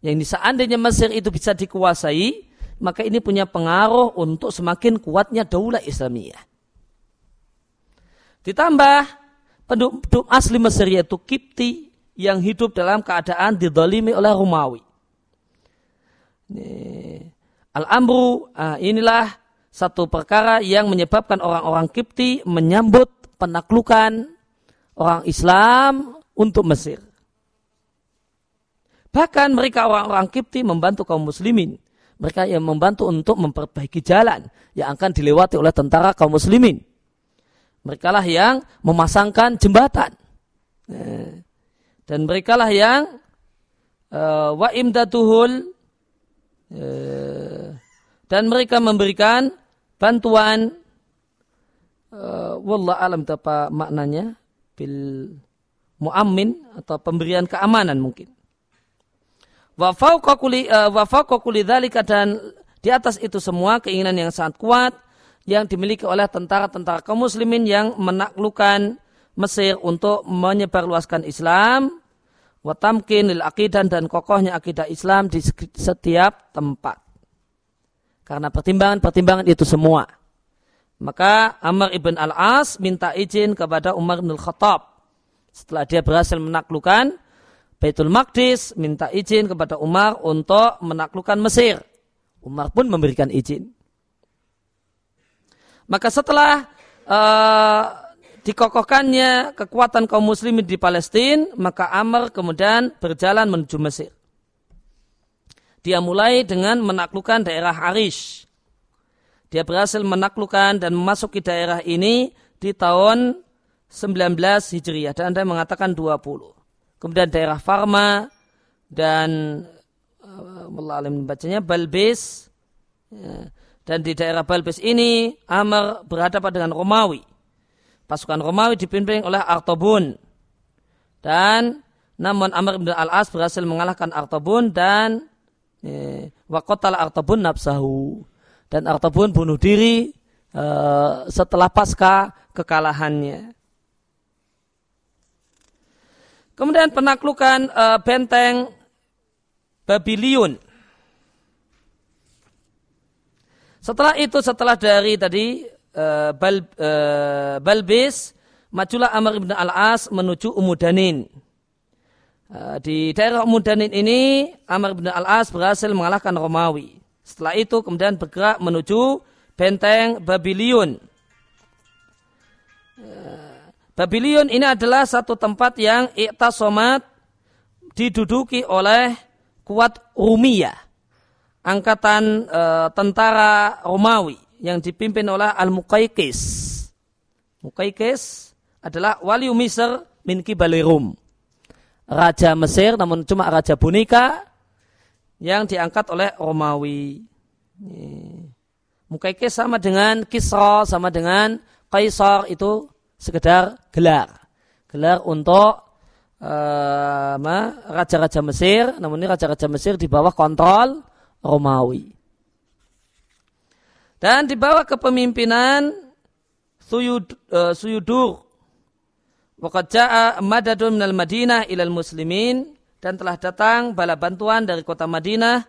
yang ini seandainya Mesir itu bisa dikuasai, maka ini punya pengaruh untuk semakin kuatnya daulah Islamiyah. Ditambah penduduk asli Mesir yaitu Kipti yang hidup dalam keadaan didolimi oleh Romawi. Al-Amru, ah, inilah satu perkara yang menyebabkan orang-orang Kipti menyambut penaklukan orang Islam untuk Mesir. Bahkan mereka orang-orang Kipti membantu kaum muslimin. Mereka yang membantu untuk memperbaiki jalan yang akan dilewati oleh tentara kaum muslimin. Mereka lah yang memasangkan jembatan. Eh, dan mereka lah yang uh, wa imdatuhul uh, dan mereka memberikan bantuan wallah alam apa maknanya bil muammin atau pemberian keamanan mungkin Wa fauqa eh, dan di atas itu semua keinginan yang sangat kuat yang dimiliki oleh tentara-tentara kaum muslimin yang menaklukkan Mesir untuk menyebarluaskan Islam wa tamkin lil akidah dan kokohnya akidah Islam di setiap tempat. Karena pertimbangan-pertimbangan itu semua. Maka Amr ibn al-As minta izin kepada Umar bin Khattab setelah dia berhasil menaklukkan Baitul Maqdis minta izin kepada Umar untuk menaklukkan Mesir. Umar pun memberikan izin. Maka setelah uh, dikokohkannya kekuatan kaum muslimin di Palestina, maka Amr kemudian berjalan menuju Mesir. Dia mulai dengan menaklukkan daerah Arish. Dia berhasil menaklukkan dan memasuki daerah ini di tahun 19 Hijriah dan Anda mengatakan 20 kemudian daerah Farma dan Allah alim bacanya Balbis ya. Dan di daerah Balbis ini Amr berhadapan dengan Romawi pasukan Romawi dipimpin oleh Artobun dan namun Amr bin Al-As berhasil mengalahkan Artobun dan ya, wakotal Artobun nafsahu dan Artobun bunuh diri uh, setelah pasca kekalahannya. Kemudian penaklukan uh, benteng Babiliun. Setelah itu, setelah dari tadi uh, Bal, uh, Balbis, majulah Amr ibn al-As menuju Umudanin. Uh, di daerah Umudanin ini, Amr ibn al-As berhasil mengalahkan Romawi. Setelah itu kemudian bergerak menuju benteng Babiliun. Uh, Babilion ini adalah satu tempat yang iktasomat diduduki oleh kuat Rumiyah angkatan e, tentara Romawi yang dipimpin oleh Al-Muqaykis. Muqaykis adalah wali Misr min. Raja Mesir namun cuma raja boneka yang diangkat oleh Romawi. Muqaykis sama dengan Kisra, sama dengan Kaisar itu sekedar gelar. Gelar untuk uh, raja-raja Mesir, namun ini raja-raja Mesir di bawah kontrol Romawi. Dan di bawah kepemimpinan Suyud, uh, Suyudur. Waqad ja'a madadun minal Madinah ilal muslimin dan telah datang bala bantuan dari kota Madinah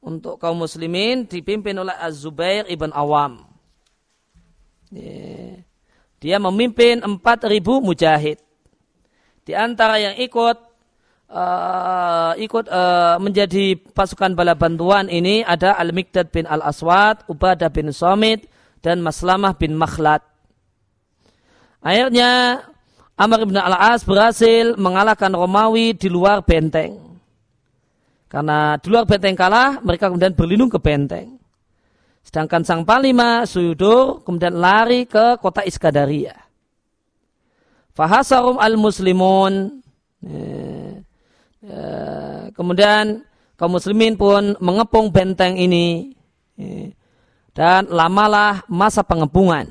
untuk kaum muslimin dipimpin oleh Az-Zubair ibn Awam. Dia memimpin 4.000 mujahid. Di antara yang ikut uh, ikut uh, menjadi pasukan bala bantuan ini ada Al-Mikdad bin Al-Aswad, Ubadah bin Somit, dan Maslamah bin Makhlad. Akhirnya Amr bin Al-As berhasil mengalahkan Romawi di luar benteng. Karena di luar benteng kalah, mereka kemudian berlindung ke benteng. Sedangkan sang panglima Suyudur kemudian lari ke kota Iskadaria. Fahasarum al-muslimun. Eh, eh, kemudian kaum muslimin pun mengepung benteng ini. Eh, dan lamalah masa pengepungan.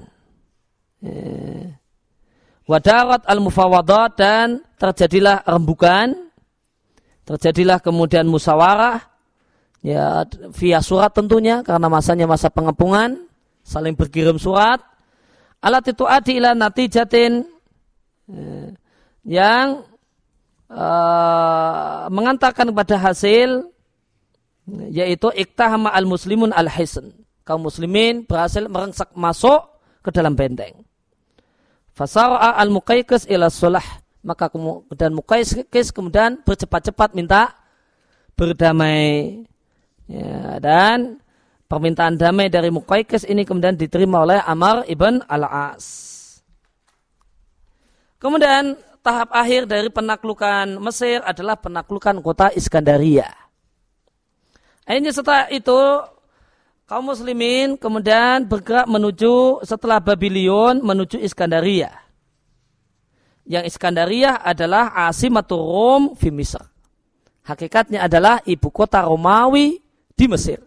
Wadarat al-mufawadat dan terjadilah rembukan Terjadilah kemudian musyawarah ya via surat tentunya karena masanya masa pengepungan saling berkirim surat alat itu adi ila natijatin ya, yang uh, mengantarkan kepada hasil yaitu iktahama al muslimun al hisn kaum muslimin berhasil merengsak masuk ke dalam benteng. Fasara al muqayqis ila sulah maka kemudian Muqais kemudian bercepat-cepat minta berdamai. Ya, dan permintaan damai dari Muqais ini kemudian diterima oleh Amr ibn al-As. Kemudian tahap akhir dari penaklukan Mesir adalah penaklukan kota Iskandaria. Akhirnya setelah itu kaum muslimin kemudian bergerak menuju setelah Babylon menuju Iskandaria yang Iskandaria adalah Asimatul Rom di Misr. Hakikatnya adalah ibu kota Romawi di Mesir.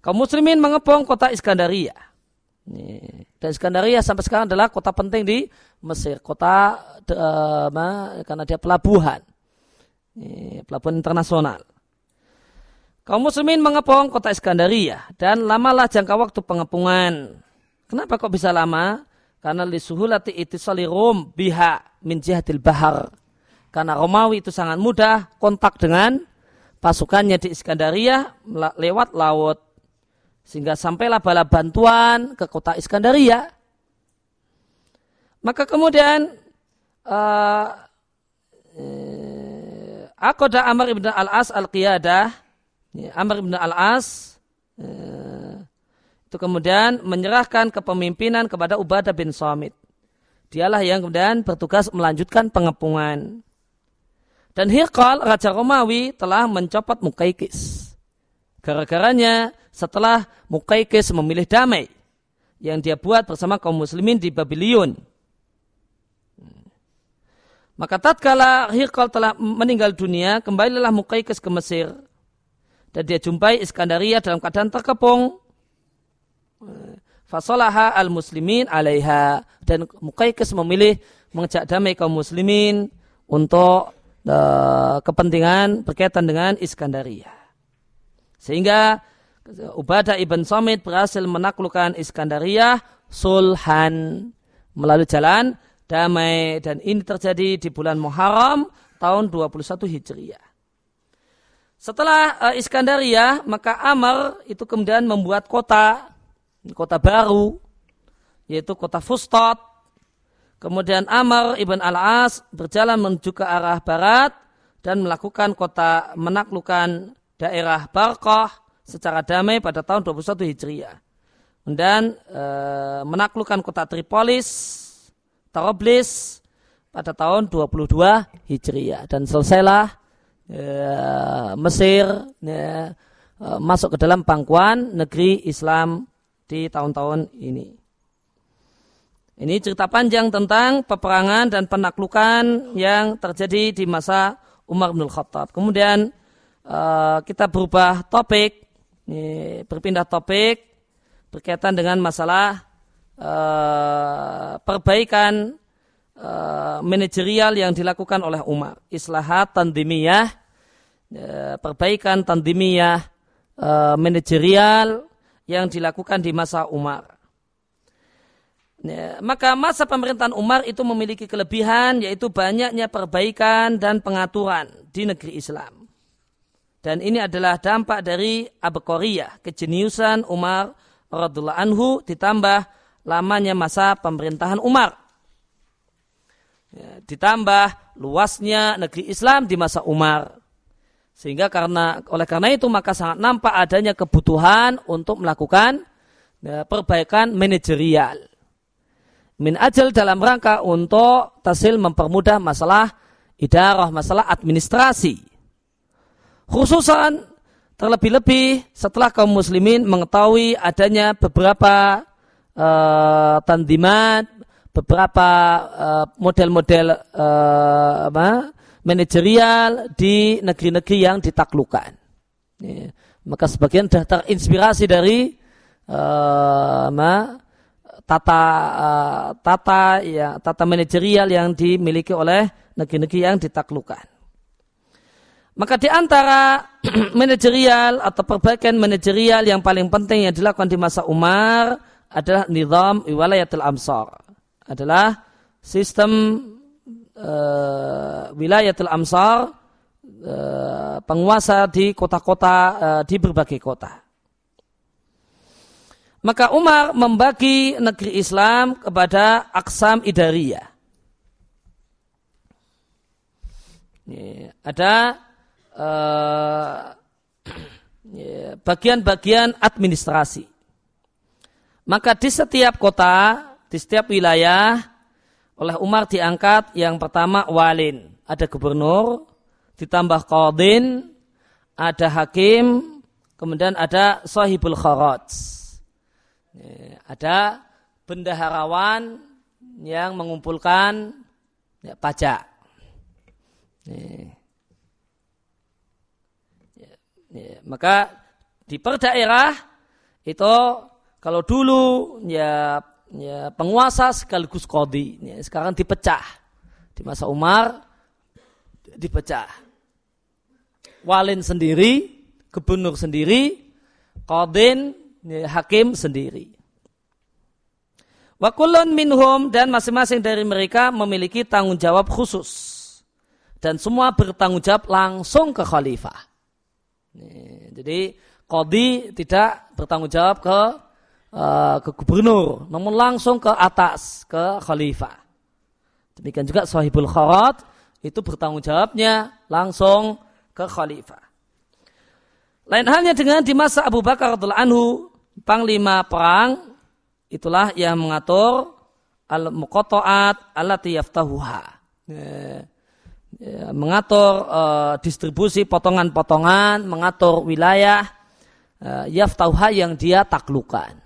Kaum muslimin mengepung kota Iskandaria. Dan Iskandaria sampai sekarang adalah kota penting di Mesir. Kota uh, karena dia pelabuhan. pelabuhan internasional. Kaum muslimin mengepung kota Iskandaria. Dan lamalah jangka waktu pengepungan. Kenapa kok bisa lama? Karena li suhulati itisali Rom biha min jihatil bahar. Karena Romawi itu sangat mudah kontak dengan pasukannya di Iskandaria lewat laut. Sehingga sampailah bala bantuan ke kota Iskandaria. Maka kemudian uh, uh, Akoda Amr ibn al-As al-Qiyadah Amr ibn al-As uh, itu kemudian menyerahkan kepemimpinan kepada Ubadah bin Samit. Dialah yang kemudian bertugas melanjutkan pengepungan. Dan Hirqal, Raja Romawi, telah mencopot Mukaikis. Gara-garanya setelah Mukaikis memilih damai yang dia buat bersama kaum muslimin di Babylon. Maka tatkala Hirqal telah meninggal dunia, kembalilah Mukaikis ke Mesir. Dan dia jumpai Iskandaria dalam keadaan terkepung Fasolaha al muslimin alaiha dan Mukaikis memilih mengejak damai kaum muslimin untuk uh, kepentingan berkaitan dengan Iskandaria. Sehingga Ubadah ibn Samit berhasil menaklukkan Iskandaria sulhan melalui jalan damai dan ini terjadi di bulan Muharram tahun 21 Hijriah. Setelah uh, Iskandaria, maka Amr itu kemudian membuat kota kota baru, yaitu kota Fustat. Kemudian Amr ibn al-As berjalan menuju ke arah barat dan melakukan kota menaklukkan daerah Barkah secara damai pada tahun 21 Hijriah. Dan e, menaklukkan kota Tripolis, Taroblis pada tahun 22 Hijriah. Dan selesailah e, Mesir, ya, masuk ke dalam pangkuan negeri Islam di tahun-tahun ini. Ini cerita panjang tentang peperangan dan penaklukan yang terjadi di masa Umar bin Khattab. Kemudian uh, kita berubah topik, ini, berpindah topik berkaitan dengan masalah uh, perbaikan uh, manajerial yang dilakukan oleh Umar. Islahat tandimiyah, uh, perbaikan tandimiyah uh, manajerial yang dilakukan di masa Umar. Maka masa pemerintahan Umar itu memiliki kelebihan yaitu banyaknya perbaikan dan pengaturan di negeri Islam. Dan ini adalah dampak dari abekoriyah, kejeniusan Umar radhiallahu anhu ditambah lamanya masa pemerintahan Umar. Ya, ditambah luasnya negeri Islam di masa Umar. Sehingga karena oleh karena itu maka sangat nampak adanya kebutuhan untuk melakukan ya, perbaikan manajerial min ajal dalam rangka untuk tasil mempermudah masalah idarah, masalah administrasi. Khususan terlebih-lebih setelah kaum muslimin mengetahui adanya beberapa uh, tandimat, beberapa uh, model-model uh, apa, manajerial di negeri-negeri yang ditaklukkan. Ya. Maka sebagian sudah terinspirasi dari uh, tata uh, tata ya tata manajerial yang dimiliki oleh negeri-negeri yang ditaklukkan. Maka di antara [CLEARS THROAT] manajerial atau perbaikan manajerial yang paling penting yang dilakukan di masa Umar adalah nizam wilayatul amsar. Adalah sistem uh, wilayatul amsar uh, penguasa di kota-kota uh, di berbagai kota. Maka Umar membagi negeri Islam kepada aksam idariyah. Ada [CLEARS THROAT] bagian-bagian uh, administrasi. Maka di setiap kota, di setiap wilayah, oleh Umar diangkat yang pertama walin. Ada gubernur, ditambah qadin, ada hakim, kemudian ada sahibul kharaj ada bendaharawan yang mengumpulkan ya, pajak. Ya, ya, maka di per daerah itu kalau dulu ya, ya penguasa sekaligus kodi, ya, sekarang dipecah di masa Umar dipecah. Walin sendiri, gubernur sendiri, kodin hakim sendiri. Wakulun minhum dan masing-masing dari mereka memiliki tanggung jawab khusus. Dan semua bertanggung jawab langsung ke khalifah. Jadi kodi tidak bertanggung jawab ke uh, ke gubernur, namun langsung ke atas ke khalifah. Demikian juga sahibul kharat itu bertanggung jawabnya langsung ke khalifah. Lain halnya dengan di masa Abu Bakar radhiallahu anhu, panglima perang itulah yang mengatur al-muqatta'at allati yaftahuha. Ya, ya, mengatur uh, distribusi potongan-potongan, mengatur wilayah uh, yaftahuha yang dia taklukan.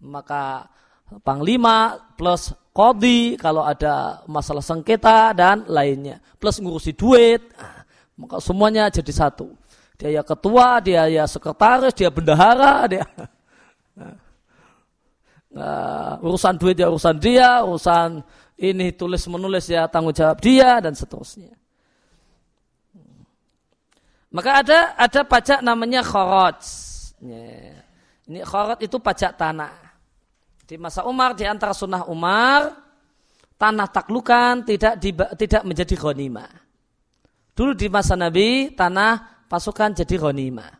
Maka panglima plus kodi kalau ada masalah sengketa dan lainnya plus ngurusi duit maka semuanya jadi satu dia ya ketua, dia ya sekretaris, dia bendahara, dia uh, [LAUGHS] urusan duit ya urusan dia, urusan ini tulis menulis ya tanggung jawab dia dan seterusnya. Maka ada ada pajak namanya kharaj. Ini kharaj itu pajak tanah. Di masa Umar di antara sunnah Umar tanah taklukan tidak di, tidak menjadi ghanimah. Dulu di masa Nabi tanah pasukan jadi ghanimah.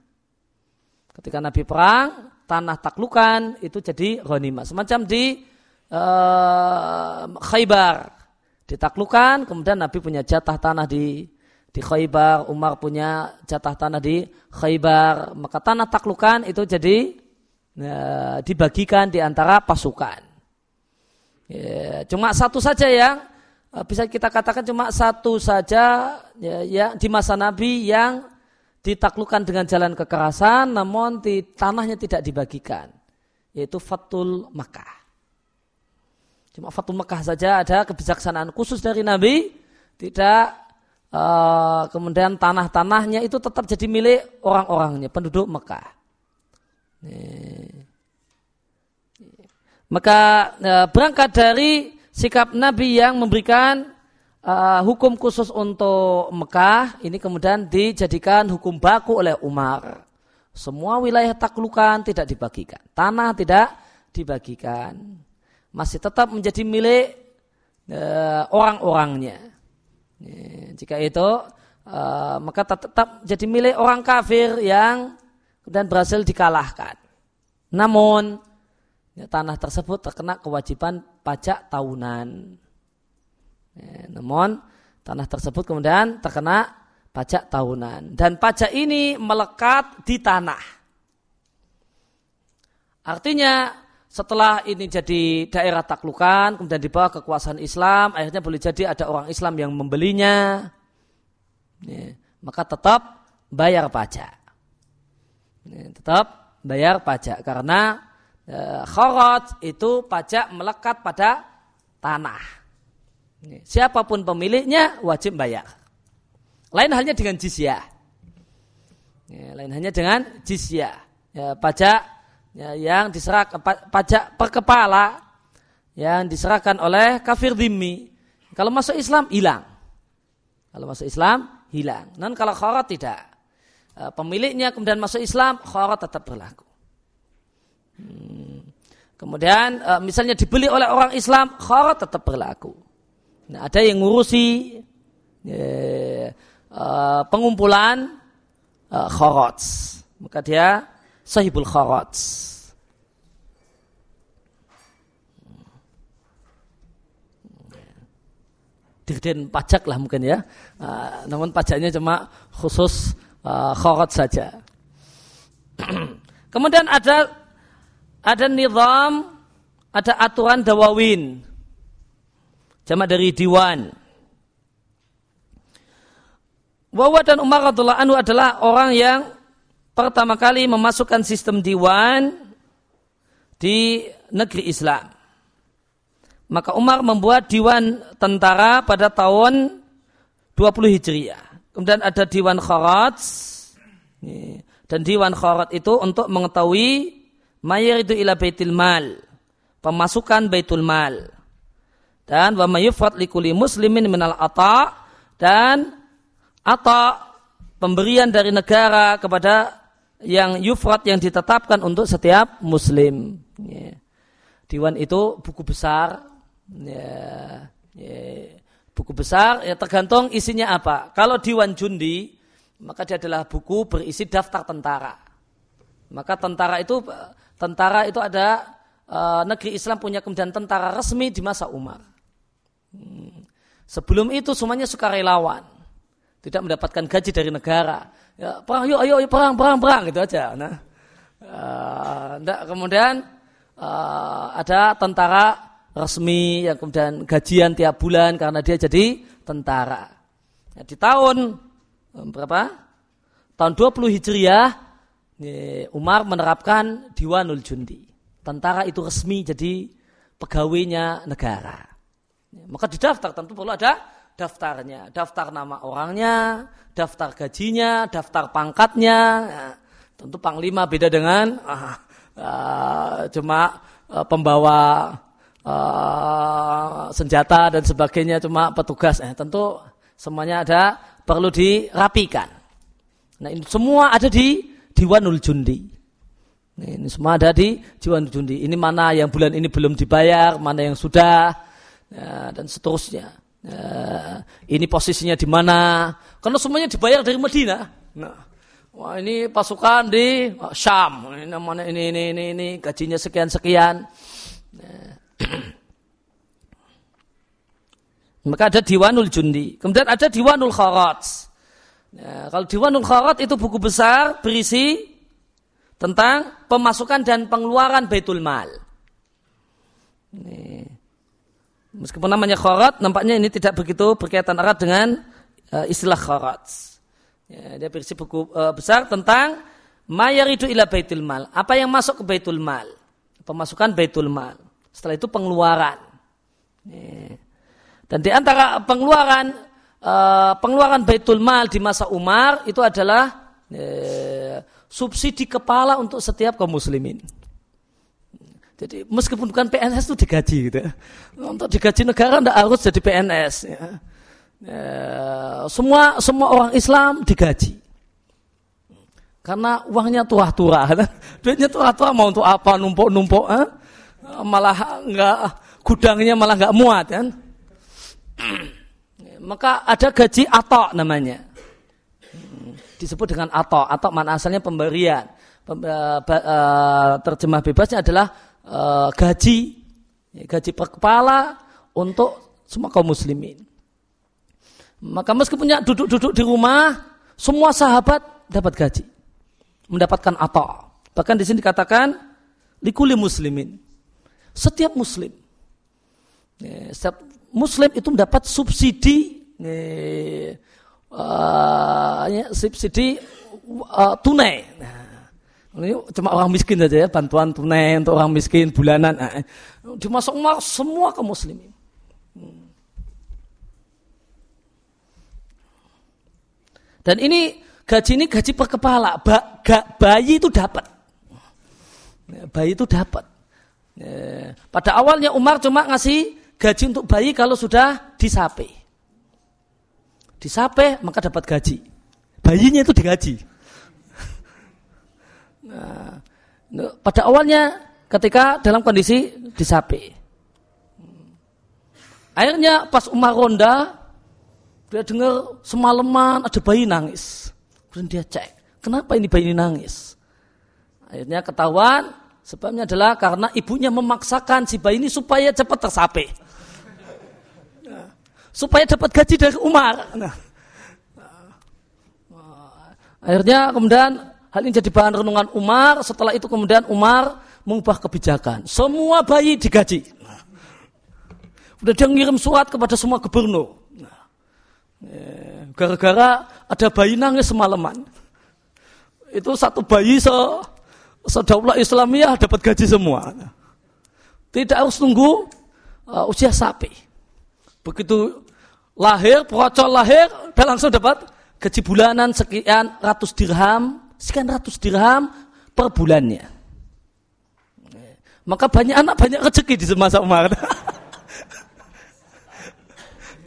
Ketika Nabi perang, tanah taklukan itu jadi ghanimah. Semacam di uh, Khaybar. Ditaklukan, kemudian Nabi punya jatah tanah di di Khaybar, Umar punya jatah tanah di Khaybar. Maka tanah taklukan itu jadi uh, dibagikan di antara pasukan. Ya, cuma satu saja yang uh, bisa kita katakan cuma satu saja ya, ya di masa Nabi yang ditaklukkan dengan jalan kekerasan namun di tanahnya tidak dibagikan yaitu Fatul Makkah. Cuma Fatul Makkah saja ada kebijaksanaan khusus dari Nabi tidak uh, kemudian tanah-tanahnya itu tetap jadi milik orang-orangnya penduduk Mekah. Maka uh, berangkat dari sikap Nabi yang memberikan uh, hukum khusus untuk Mekah ini kemudian dijadikan hukum baku oleh Umar. Semua wilayah taklukan tidak dibagikan, tanah tidak dibagikan, masih tetap menjadi milik orang-orangnya. Ya, jika itu uh, maka tetap jadi milik orang kafir yang dan berhasil dikalahkan. Namun ya, tanah tersebut terkena kewajiban pajak tahunan. Ya, namun tanah tersebut kemudian terkena pajak tahunan dan pajak ini melekat di tanah. Artinya setelah ini jadi daerah taklukan kemudian dibawa kekuasaan Islam akhirnya boleh jadi ada orang Islam yang membelinya ya, maka tetap bayar pajak ya, tetap bayar pajak karena ya, kharaj itu pajak melekat pada tanah Siapa pun pemiliknya wajib bayar. Lain halnya dengan jizyah. Ya, lain hanya dengan jizyah. Ya, pajak ya, yang diserahkan pajak per kepala yang diserahkan oleh kafir dhimmi. Kalau masuk Islam hilang. Kalau masuk Islam hilang. Non kalau kharat tidak. E, pemiliknya kemudian masuk Islam, kharat tetap berlaku. Hmm. Kemudian e, misalnya dibeli oleh orang Islam, kharat tetap berlaku. Nah, ada yang ngurusi uh, pengumpulan uh, kharats. Maka dia sahibul kharats. Dirjen pajak lah mungkin ya. Uh, namun pajaknya cuma khusus uh, kharat saja. [CLEARS THROAT] Kemudian ada ada nizam, ada aturan dawawin Jamak dari diwan. Wawa dan Umar radhiallahu anhu adalah orang yang pertama kali memasukkan sistem diwan di negeri Islam. Maka Umar membuat diwan tentara pada tahun 20 Hijriah. Kemudian ada diwan kharat. Dan diwan kharat itu untuk mengetahui mayar itu ila baitul mal. Pemasukan baitul mal dan wa mayufrat likuli muslimin minal ata dan ata pemberian dari negara kepada yang yufrat yang ditetapkan untuk setiap muslim. Ya. Diwan itu buku besar, ya, ya, buku besar ya tergantung isinya apa. Kalau diwan jundi maka dia adalah buku berisi daftar tentara. Maka tentara itu tentara itu ada uh, negeri Islam punya kemudian tentara resmi di masa Umar. Sebelum itu semuanya sukarelawan. Tidak mendapatkan gaji dari negara. Ya, perang, yuk, ayo, perang, perang, perang, gitu aja. Nah, uh, kemudian uh, ada tentara resmi yang kemudian gajian tiap bulan karena dia jadi tentara. Ya, di tahun berapa? Tahun 20 Hijriah, Umar menerapkan Diwanul Jundi. Tentara itu resmi jadi pegawainya negara. Maka didaftar tentu perlu ada daftarnya, daftar nama orangnya, daftar gajinya, daftar pangkatnya. Ya, tentu panglima beda dengan uh, uh, cuma uh, pembawa uh, senjata dan sebagainya, cuma petugas. Eh, tentu semuanya ada perlu dirapikan. Nah ini semua ada di Diwanul Jundi. Ini semua ada di Diwanul Jundi. Ini mana yang bulan ini belum dibayar, mana yang sudah ya, dan seterusnya. Ya, ini posisinya di mana? Karena semuanya dibayar dari Medina. Nah, wah ini pasukan di Syam. Ini namanya ini ini ini ini gajinya sekian sekian. Ya. Maka ada Diwanul Jundi. Kemudian ada Diwanul Kharat. Ya, kalau Diwanul Kharat itu buku besar berisi tentang pemasukan dan pengeluaran Baitul Mal. Ini. Meskipun namanya kharat, nampaknya ini tidak begitu berkaitan erat dengan uh, istilah kharat. Ya, dia berisi buku uh, besar tentang mayaridu ila baitul mal. Apa yang masuk ke baitul mal? Pemasukan baitul mal. Setelah itu pengeluaran. Ya. Dan di antara pengeluaran uh, pengeluaran baitul mal di masa Umar itu adalah uh, subsidi kepala untuk setiap kaum muslimin. Jadi meskipun bukan PNS itu digaji gitu. Untuk digaji negara tidak harus jadi PNS. Ya. Ya, semua semua orang Islam digaji. Karena uangnya tua-tua. Duitnya tua-tua mau untuk apa numpuk-numpuk. Eh? Malah enggak gudangnya malah enggak muat kan. Maka ada gaji atok namanya. Disebut dengan atok. Atok mana asalnya pemberian. Eh, eh, terjemah bebasnya adalah uh, gaji, ya, gaji per kepala untuk semua kaum muslimin. Maka meskipun duduk-duduk di rumah, semua sahabat dapat gaji, mendapatkan apa? Bahkan di sini dikatakan likuli muslimin. Setiap muslim, ya, setiap muslim itu mendapat subsidi, ya, ya, subsidi uh, tunai. Nah, ini cuma orang miskin saja ya, bantuan tunai untuk orang miskin bulanan. Nah, dimasuk semua ke muslimin. Hmm. Dan ini gaji ini gaji per kepala. Ba, ga, bayi itu dapat. Ya, bayi itu dapat. Ya, pada awalnya Umar cuma ngasih gaji untuk bayi kalau sudah disape. Disape maka dapat gaji. Bayinya itu digaji. Nah, pada awalnya ketika dalam kondisi disapi. Akhirnya pas Umar ronda, dia dengar semalaman ada bayi nangis. Kemudian dia cek, kenapa ini bayi ini nangis? Akhirnya ketahuan, sebabnya adalah karena ibunya memaksakan si bayi ini supaya cepat tersapi. Nah, supaya dapat gaji dari Umar. Nah, akhirnya kemudian Hal ini jadi bahan renungan Umar. Setelah itu kemudian Umar mengubah kebijakan. Semua bayi digaji. Udah dia ngirim surat kepada semua gubernur. Gara-gara ada bayi nangis semalaman. Itu satu bayi se sedaulah Islamiyah dapat gaji semua. Tidak harus tunggu uh, usia sapi. Begitu lahir, procol lahir, dia langsung dapat gaji bulanan sekian ratus dirham sekian ratus dirham per bulannya. Maka banyak anak banyak rezeki di semasa Umar. [LAUGHS]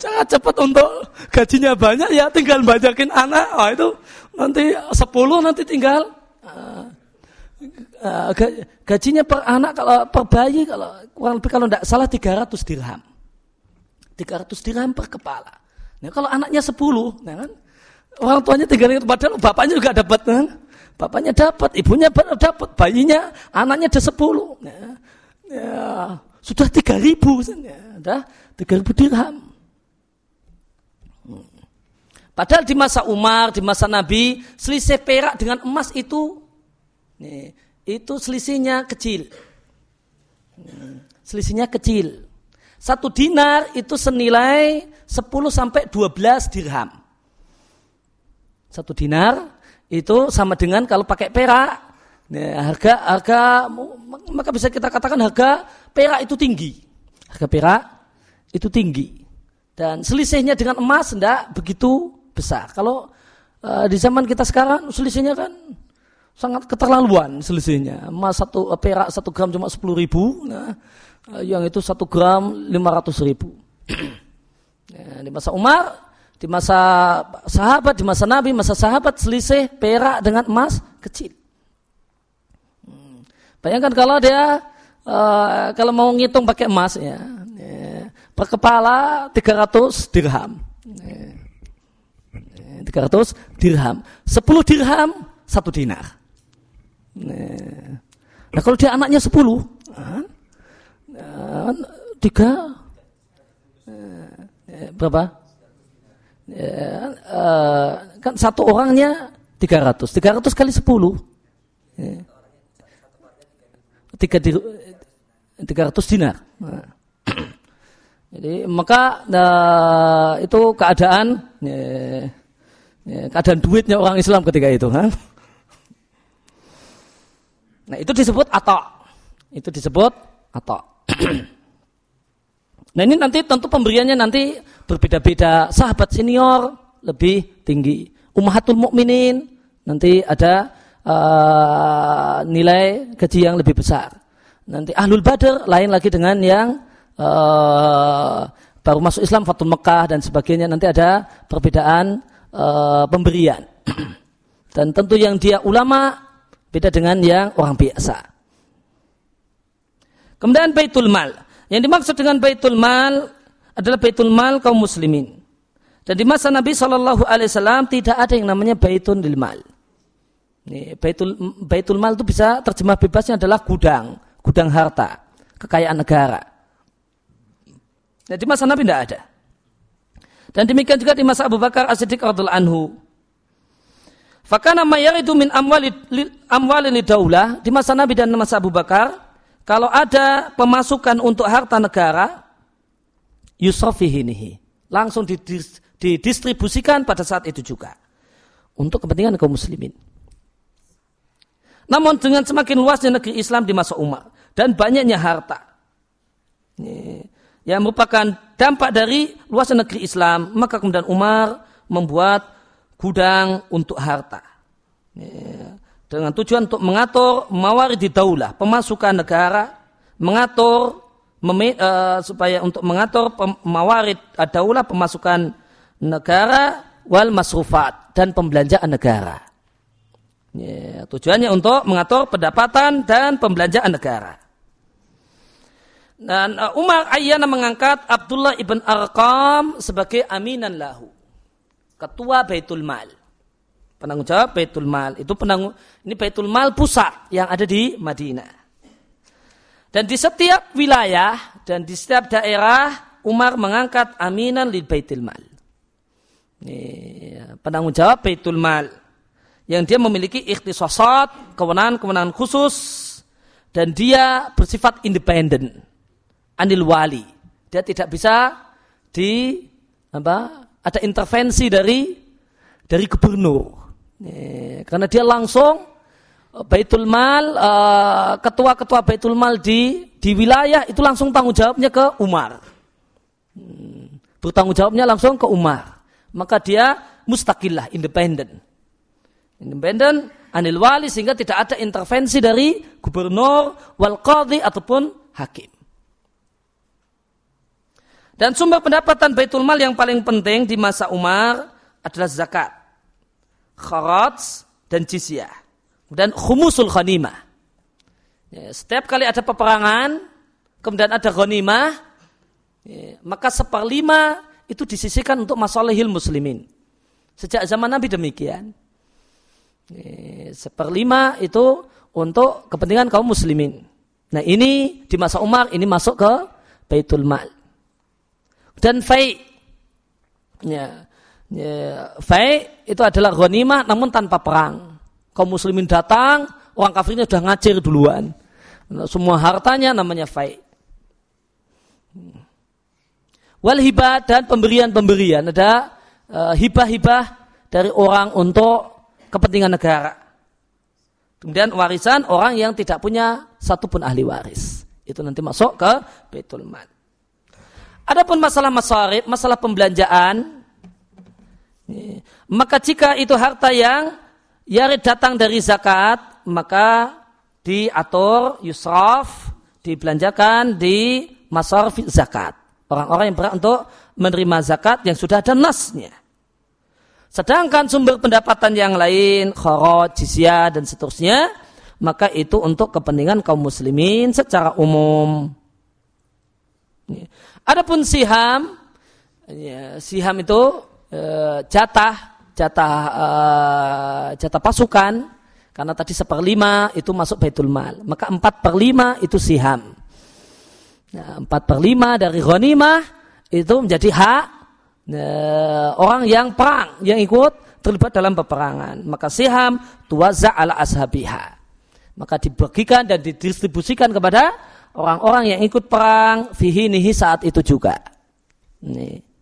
Jangan cepat untuk gajinya banyak ya tinggal banyakin anak. Oh, itu nanti sepuluh nanti tinggal uh, uh, gajinya per anak kalau per bayi kalau kurang lebih kalau tidak salah 300 dirham. 300 dirham per kepala. Nah, kalau anaknya 10, nah kan, orang tuanya tinggal itu padahal bapaknya juga dapat kan? Bapaknya dapat, ibunya dapat, bayinya, anaknya ada sepuluh. Ya, ya, sudah tiga ribu, ya, tiga ribu dirham. Hmm. Padahal di masa Umar, di masa Nabi, selisih perak dengan emas itu, nih, itu selisihnya kecil. Hmm, selisihnya kecil. Satu dinar itu senilai 10 sampai 12 dirham. Satu dinar itu sama dengan kalau pakai perak, nah, harga harga maka bisa kita katakan harga perak itu tinggi. Harga perak itu tinggi. Dan selisihnya dengan emas tidak begitu besar. Kalau uh, di zaman kita sekarang selisihnya kan sangat keterlaluan selisihnya. Emas satu perak satu gram cuma sepuluh ribu, nah, yang itu satu gram lima ratus ribu. [CLEARS THROAT] nah, di masa Umar di masa sahabat, di masa Nabi, masa sahabat selisih perak dengan emas kecil. Hmm. Bayangkan kalau dia uh, kalau mau ngitung pakai emas ya, ya per kepala 300 dirham. Ya, 300 dirham. 10 dirham satu dinar. Nah, kalau dia anaknya 10, nah, tiga eh, berapa? Ya, uh, kan satu orangnya 300 300 kali 10 ya. tiga di, 300 dinar nah. [CLEARS THROAT] jadi maka nah, itu keadaan ya, Ya, keadaan duitnya orang Islam ketika itu. Nah itu disebut atau. Itu disebut atau. [CLEARS THROAT] nah ini nanti tentu pemberiannya nanti berbeda-beda. Sahabat senior lebih tinggi. Ummahatul mukminin nanti ada uh, nilai gaji yang lebih besar. Nanti ahlul badr lain lagi dengan yang uh, baru masuk Islam Fatul Mekah dan sebagainya nanti ada perbedaan e, pemberian [CLEARS THROAT] dan tentu yang dia ulama beda dengan yang orang biasa kemudian Baitul Mal yang dimaksud dengan Baitul Mal adalah Baitul Mal kaum muslimin dan di masa Nabi Shallallahu Alaihi Wasallam tidak ada yang namanya Baitul Mal ini, Baitul, Baitul Mal itu bisa terjemah bebasnya adalah gudang gudang harta kekayaan negara Nah, di masa Nabi tidak ada. Dan demikian juga di masa Abu Bakar As-Siddiq radhiallahu anhu. Fakana itu min amwali amwali daulah di masa Nabi dan masa Abu Bakar, kalau ada pemasukan untuk harta negara, yusrafihinihi. Langsung didistribusikan pada saat itu juga. Untuk kepentingan kaum muslimin. Namun dengan semakin luasnya negeri Islam di masa Umar dan banyaknya harta. Yang merupakan dampak dari luasnya negeri Islam, maka kemudian Umar membuat gudang untuk harta. Dengan tujuan untuk mengatur mawarid di daulah, pemasukan negara, mengatur uh, supaya untuk mengatur mawarid daulah, pemasukan negara, wal masrufat dan pembelanjaan negara. Ya, tujuannya untuk mengatur pendapatan dan pembelanjaan negara. Dan uh, Umar Ayyana mengangkat Abdullah ibn Arqam sebagai aminan lahu. Ketua Baitul Mal. Penanggung jawab Baitul Mal. Itu penanggung, ini Baitul Mal pusat yang ada di Madinah. Dan di setiap wilayah dan di setiap daerah Umar mengangkat aminan di Baitul Mal. Ini penanggung jawab Baitul Mal. Yang dia memiliki ikhtisasat, kewenangan-kewenangan khusus dan dia bersifat independen anil wali. Dia tidak bisa di apa? Ada intervensi dari dari gubernur. Ya, karena dia langsung eh, Baitul Mal uh, ketua-ketua Baitul Mal di di wilayah itu langsung tanggung jawabnya ke Umar. Hmm, bertanggung jawabnya langsung ke Umar. Maka dia mustaqilah, independen. Independen anil wali sehingga tidak ada intervensi dari gubernur wal qadhi ataupun hakim. Dan sumber pendapatan Baitul Mal yang paling penting di masa Umar adalah zakat, kharaj dan jizyah. Dan khumusul ghanimah. Ya, setiap kali ada peperangan, kemudian ada ghanimah, ya, maka seperlima itu disisihkan untuk masalahil muslimin. Sejak zaman Nabi demikian. Ya, seperlima itu untuk kepentingan kaum muslimin. Nah ini di masa Umar ini masuk ke Baitul Mal dan fai. Ya, ya, fai itu adalah ghanimah namun tanpa perang. Kaum muslimin datang, orang kafirnya sudah ngacir duluan. Semua hartanya namanya fai. Wal hibah dan pemberian-pemberian ada uh, hibah-hibah dari orang untuk kepentingan negara. Kemudian warisan orang yang tidak punya satupun ahli waris. Itu nanti masuk ke Baitul Mal. Adapun masalah masarif, masalah pembelanjaan, maka jika itu harta yang yarid datang dari zakat, maka diatur yusraf, dibelanjakan di masarif zakat. Orang-orang yang berhak untuk menerima zakat yang sudah ada nasnya. Sedangkan sumber pendapatan yang lain, khorot, jizyah, dan seterusnya, maka itu untuk kepentingan kaum muslimin secara umum. Adapun siham, ya, siham itu jatah, jatah e, jatah pasukan, karena tadi seperlima itu masuk baitul mal, maka empat per lima itu siham. Nah, empat per lima dari ghanimah itu menjadi hak e, orang yang perang, yang ikut terlibat dalam peperangan. Maka siham tuwaza ala ashabiha. Maka dibagikan dan didistribusikan kepada orang-orang yang ikut perang fihinihi saat itu juga. Ini.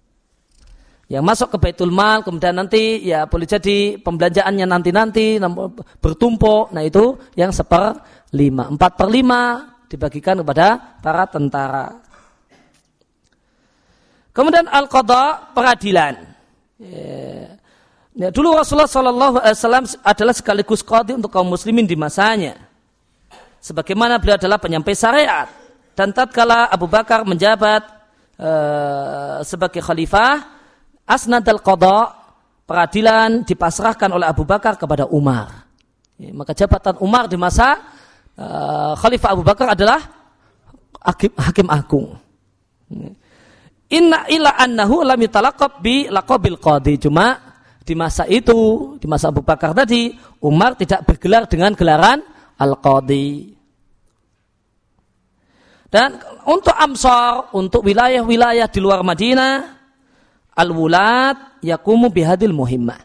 Yang masuk ke Baitul Mal kemudian nanti ya boleh jadi pembelanjaannya nanti-nanti bertumpuk. Nah itu yang seper lima. Empat per lima dibagikan kepada para tentara. Kemudian al qada peradilan. Ya. Ya, dulu Rasulullah Shallallahu Alaihi Wasallam adalah sekaligus qadi untuk kaum muslimin di masanya. Sebagaimana beliau adalah penyampai syariat. Dan tatkala Abu Bakar menjabat uh, sebagai khalifah, asnad al qada peradilan dipasrahkan oleh Abu Bakar kepada Umar. Ya, maka jabatan Umar di masa uh, Khalifah Abu Bakar adalah hakim, hakim agung. Ya. Inna ila annahu lam yutalaqab bi laqabil qadi. Cuma di masa itu, di masa Abu Bakar tadi, Umar tidak bergelar dengan gelaran Al-Qadi. Dan untuk Amsar, untuk wilayah-wilayah di luar Madinah, Al-Wulad yakumu bihadil muhimmah.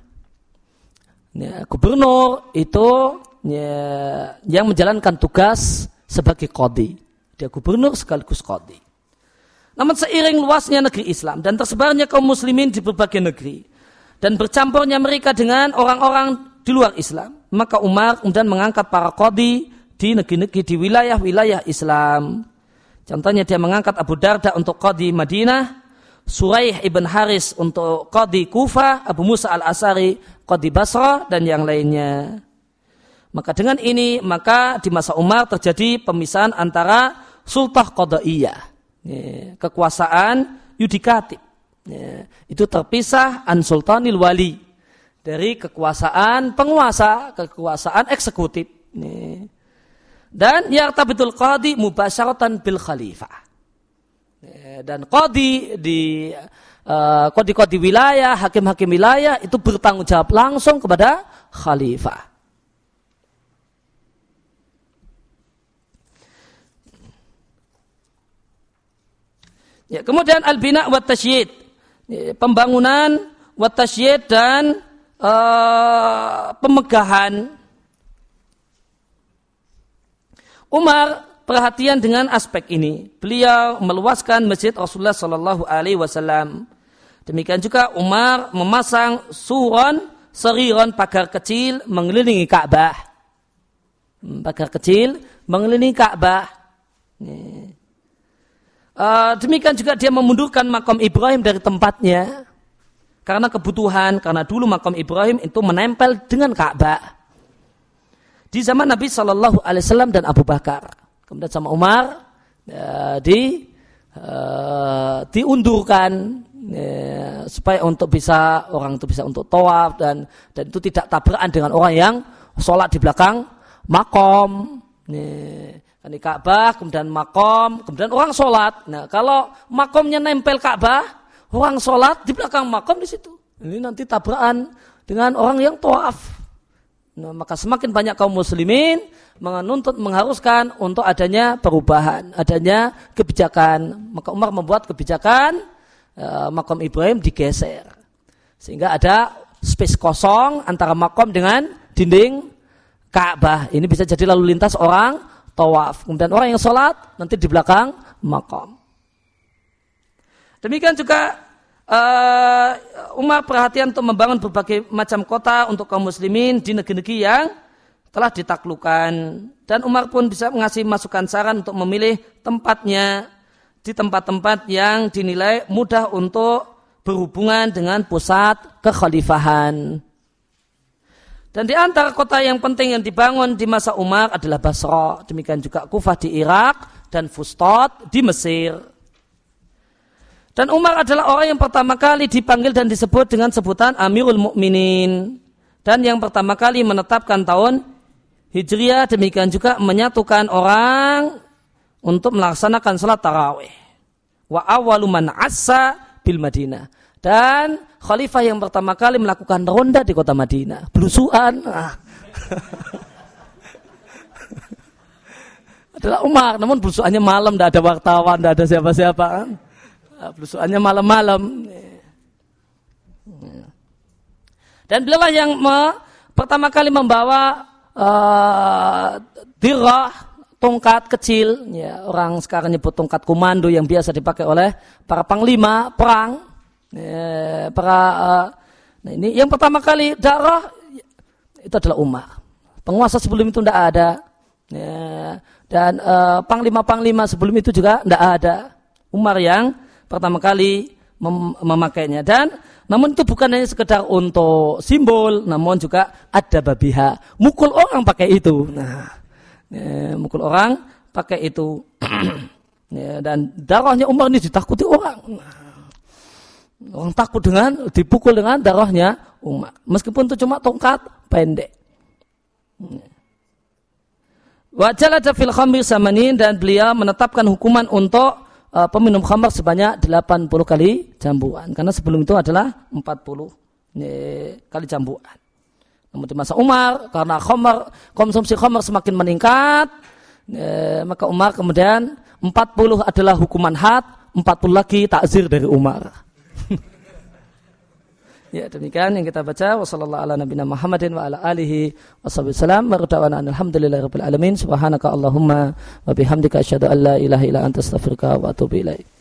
Ya, gubernur itu ya, yang menjalankan tugas sebagai qadi. Dia gubernur sekaligus qadi. Namun seiring luasnya negeri Islam dan tersebarnya kaum muslimin di berbagai negeri, dan bercampurnya mereka dengan orang-orang di luar Islam. Maka Umar kemudian mengangkat para kodi di negeri-negeri di wilayah-wilayah Islam. Contohnya dia mengangkat Abu Darda untuk kodi Madinah, Suraih ibn Haris untuk kodi Kufa, Abu Musa al-Asari kodi Basra dan yang lainnya. Maka dengan ini maka di masa Umar terjadi pemisahan antara sultah qadaiyah, kekuasaan yudikatif Ya, itu terpisah an sultanil wali dari kekuasaan penguasa, kekuasaan eksekutif. Ya. Dan yang tabitul qadi mubasyaratan bil khalifah. Ya, dan qadi di uh, qadi-qadi wilayah, hakim-hakim wilayah itu bertanggung jawab langsung kepada khalifah. Ya, kemudian al-bina wa tasyid pembangunan watasyid dan uh, pemegahan. Umar perhatian dengan aspek ini. Beliau meluaskan masjid Rasulullah Shallallahu Alaihi Wasallam. Demikian juga Umar memasang suron seriron pagar kecil mengelilingi Ka'bah. Hmm, pagar kecil mengelilingi Ka'bah. Uh, demikian juga dia memundurkan makam Ibrahim dari tempatnya karena kebutuhan karena dulu makam Ibrahim itu menempel dengan Ka'bah di zaman Nabi Shallallahu Alaihi Wasallam dan Abu Bakar kemudian sama Umar uh, di uh, diundurkan ya, supaya untuk bisa orang itu bisa untuk tawaf dan dan itu tidak tabrakan dengan orang yang sholat di belakang makom. Ya di Ka'bah, kemudian makom, kemudian orang sholat. Nah, kalau makomnya nempel Ka'bah, orang sholat di belakang makom di situ. Ini nanti tabrakan dengan orang yang toaf. Nah, maka semakin banyak kaum muslimin menuntut mengharuskan untuk adanya perubahan, adanya kebijakan. Maka Umar membuat kebijakan uh, makom Ibrahim digeser. Sehingga ada space kosong antara makom dengan dinding Ka'bah. Ini bisa jadi lalu lintas orang tawaf. Kemudian orang yang sholat nanti di belakang makam. Demikian juga uh, Umar perhatian untuk membangun berbagai macam kota untuk kaum muslimin di negeri-negeri yang telah ditaklukkan. Dan Umar pun bisa mengasih masukan saran untuk memilih tempatnya di tempat-tempat yang dinilai mudah untuk berhubungan dengan pusat kekhalifahan. Dan di antara kota yang penting yang dibangun di masa Umar adalah Basra. Demikian juga Kufah di Irak dan Fustat di Mesir. Dan Umar adalah orang yang pertama kali dipanggil dan disebut dengan sebutan Amirul Mukminin dan yang pertama kali menetapkan tahun Hijriah demikian juga menyatukan orang untuk melaksanakan salat tarawih. Wa awalu man asa bil Madinah. Dan khalifah yang pertama kali melakukan ronda di kota Madinah. Belusuan. Ah. [LAUGHS] adalah Umar. Namun belusuannya malam, tidak ada wartawan, tidak ada siapa-siapa. Ah, belusuannya malam-malam. Dan beliau yang pertama kali membawa uh, dirah, tongkat kecil. Ya, orang sekarang nyebut tongkat komando yang biasa dipakai oleh para panglima perang Ya, para uh, nah ini yang pertama kali darah itu adalah Umar. Penguasa sebelum itu tidak ada. Ya, dan panglima panglima-panglima sebelum itu juga tidak ada. Umar yang pertama kali mem memakainya dan namun itu bukan hanya sekedar untuk simbol, namun juga ada babiha. Mukul orang pakai itu. Nah, ya, mukul orang pakai itu. [CLEARS THROAT] ya, dan darahnya Umar ini ditakuti orang. Nah, orang takut dengan dipukul dengan darahnya Umar. Meskipun itu cuma tongkat pendek. Wajalada fil khamir samanin dan beliau menetapkan hukuman untuk uh, peminum khamar sebanyak 80 kali jambuan. Karena sebelum itu adalah 40 ini, kali jambuan. Namun di masa Umar, karena khamar, konsumsi khamar semakin meningkat, eh, maka Umar kemudian 40 adalah hukuman had, 40 lagi takzir dari Umar. Ya demikian yang kita baca. Wassalamualaikum ala nabiyina Muhammadin wa ala alihi wasallam. Wa da'wana alhamdulillahi rabbil alamin. Subhanaka Allahumma wa bihamdika asyhadu an la ilaha illa anta astaghfiruka wa atubu ilaik.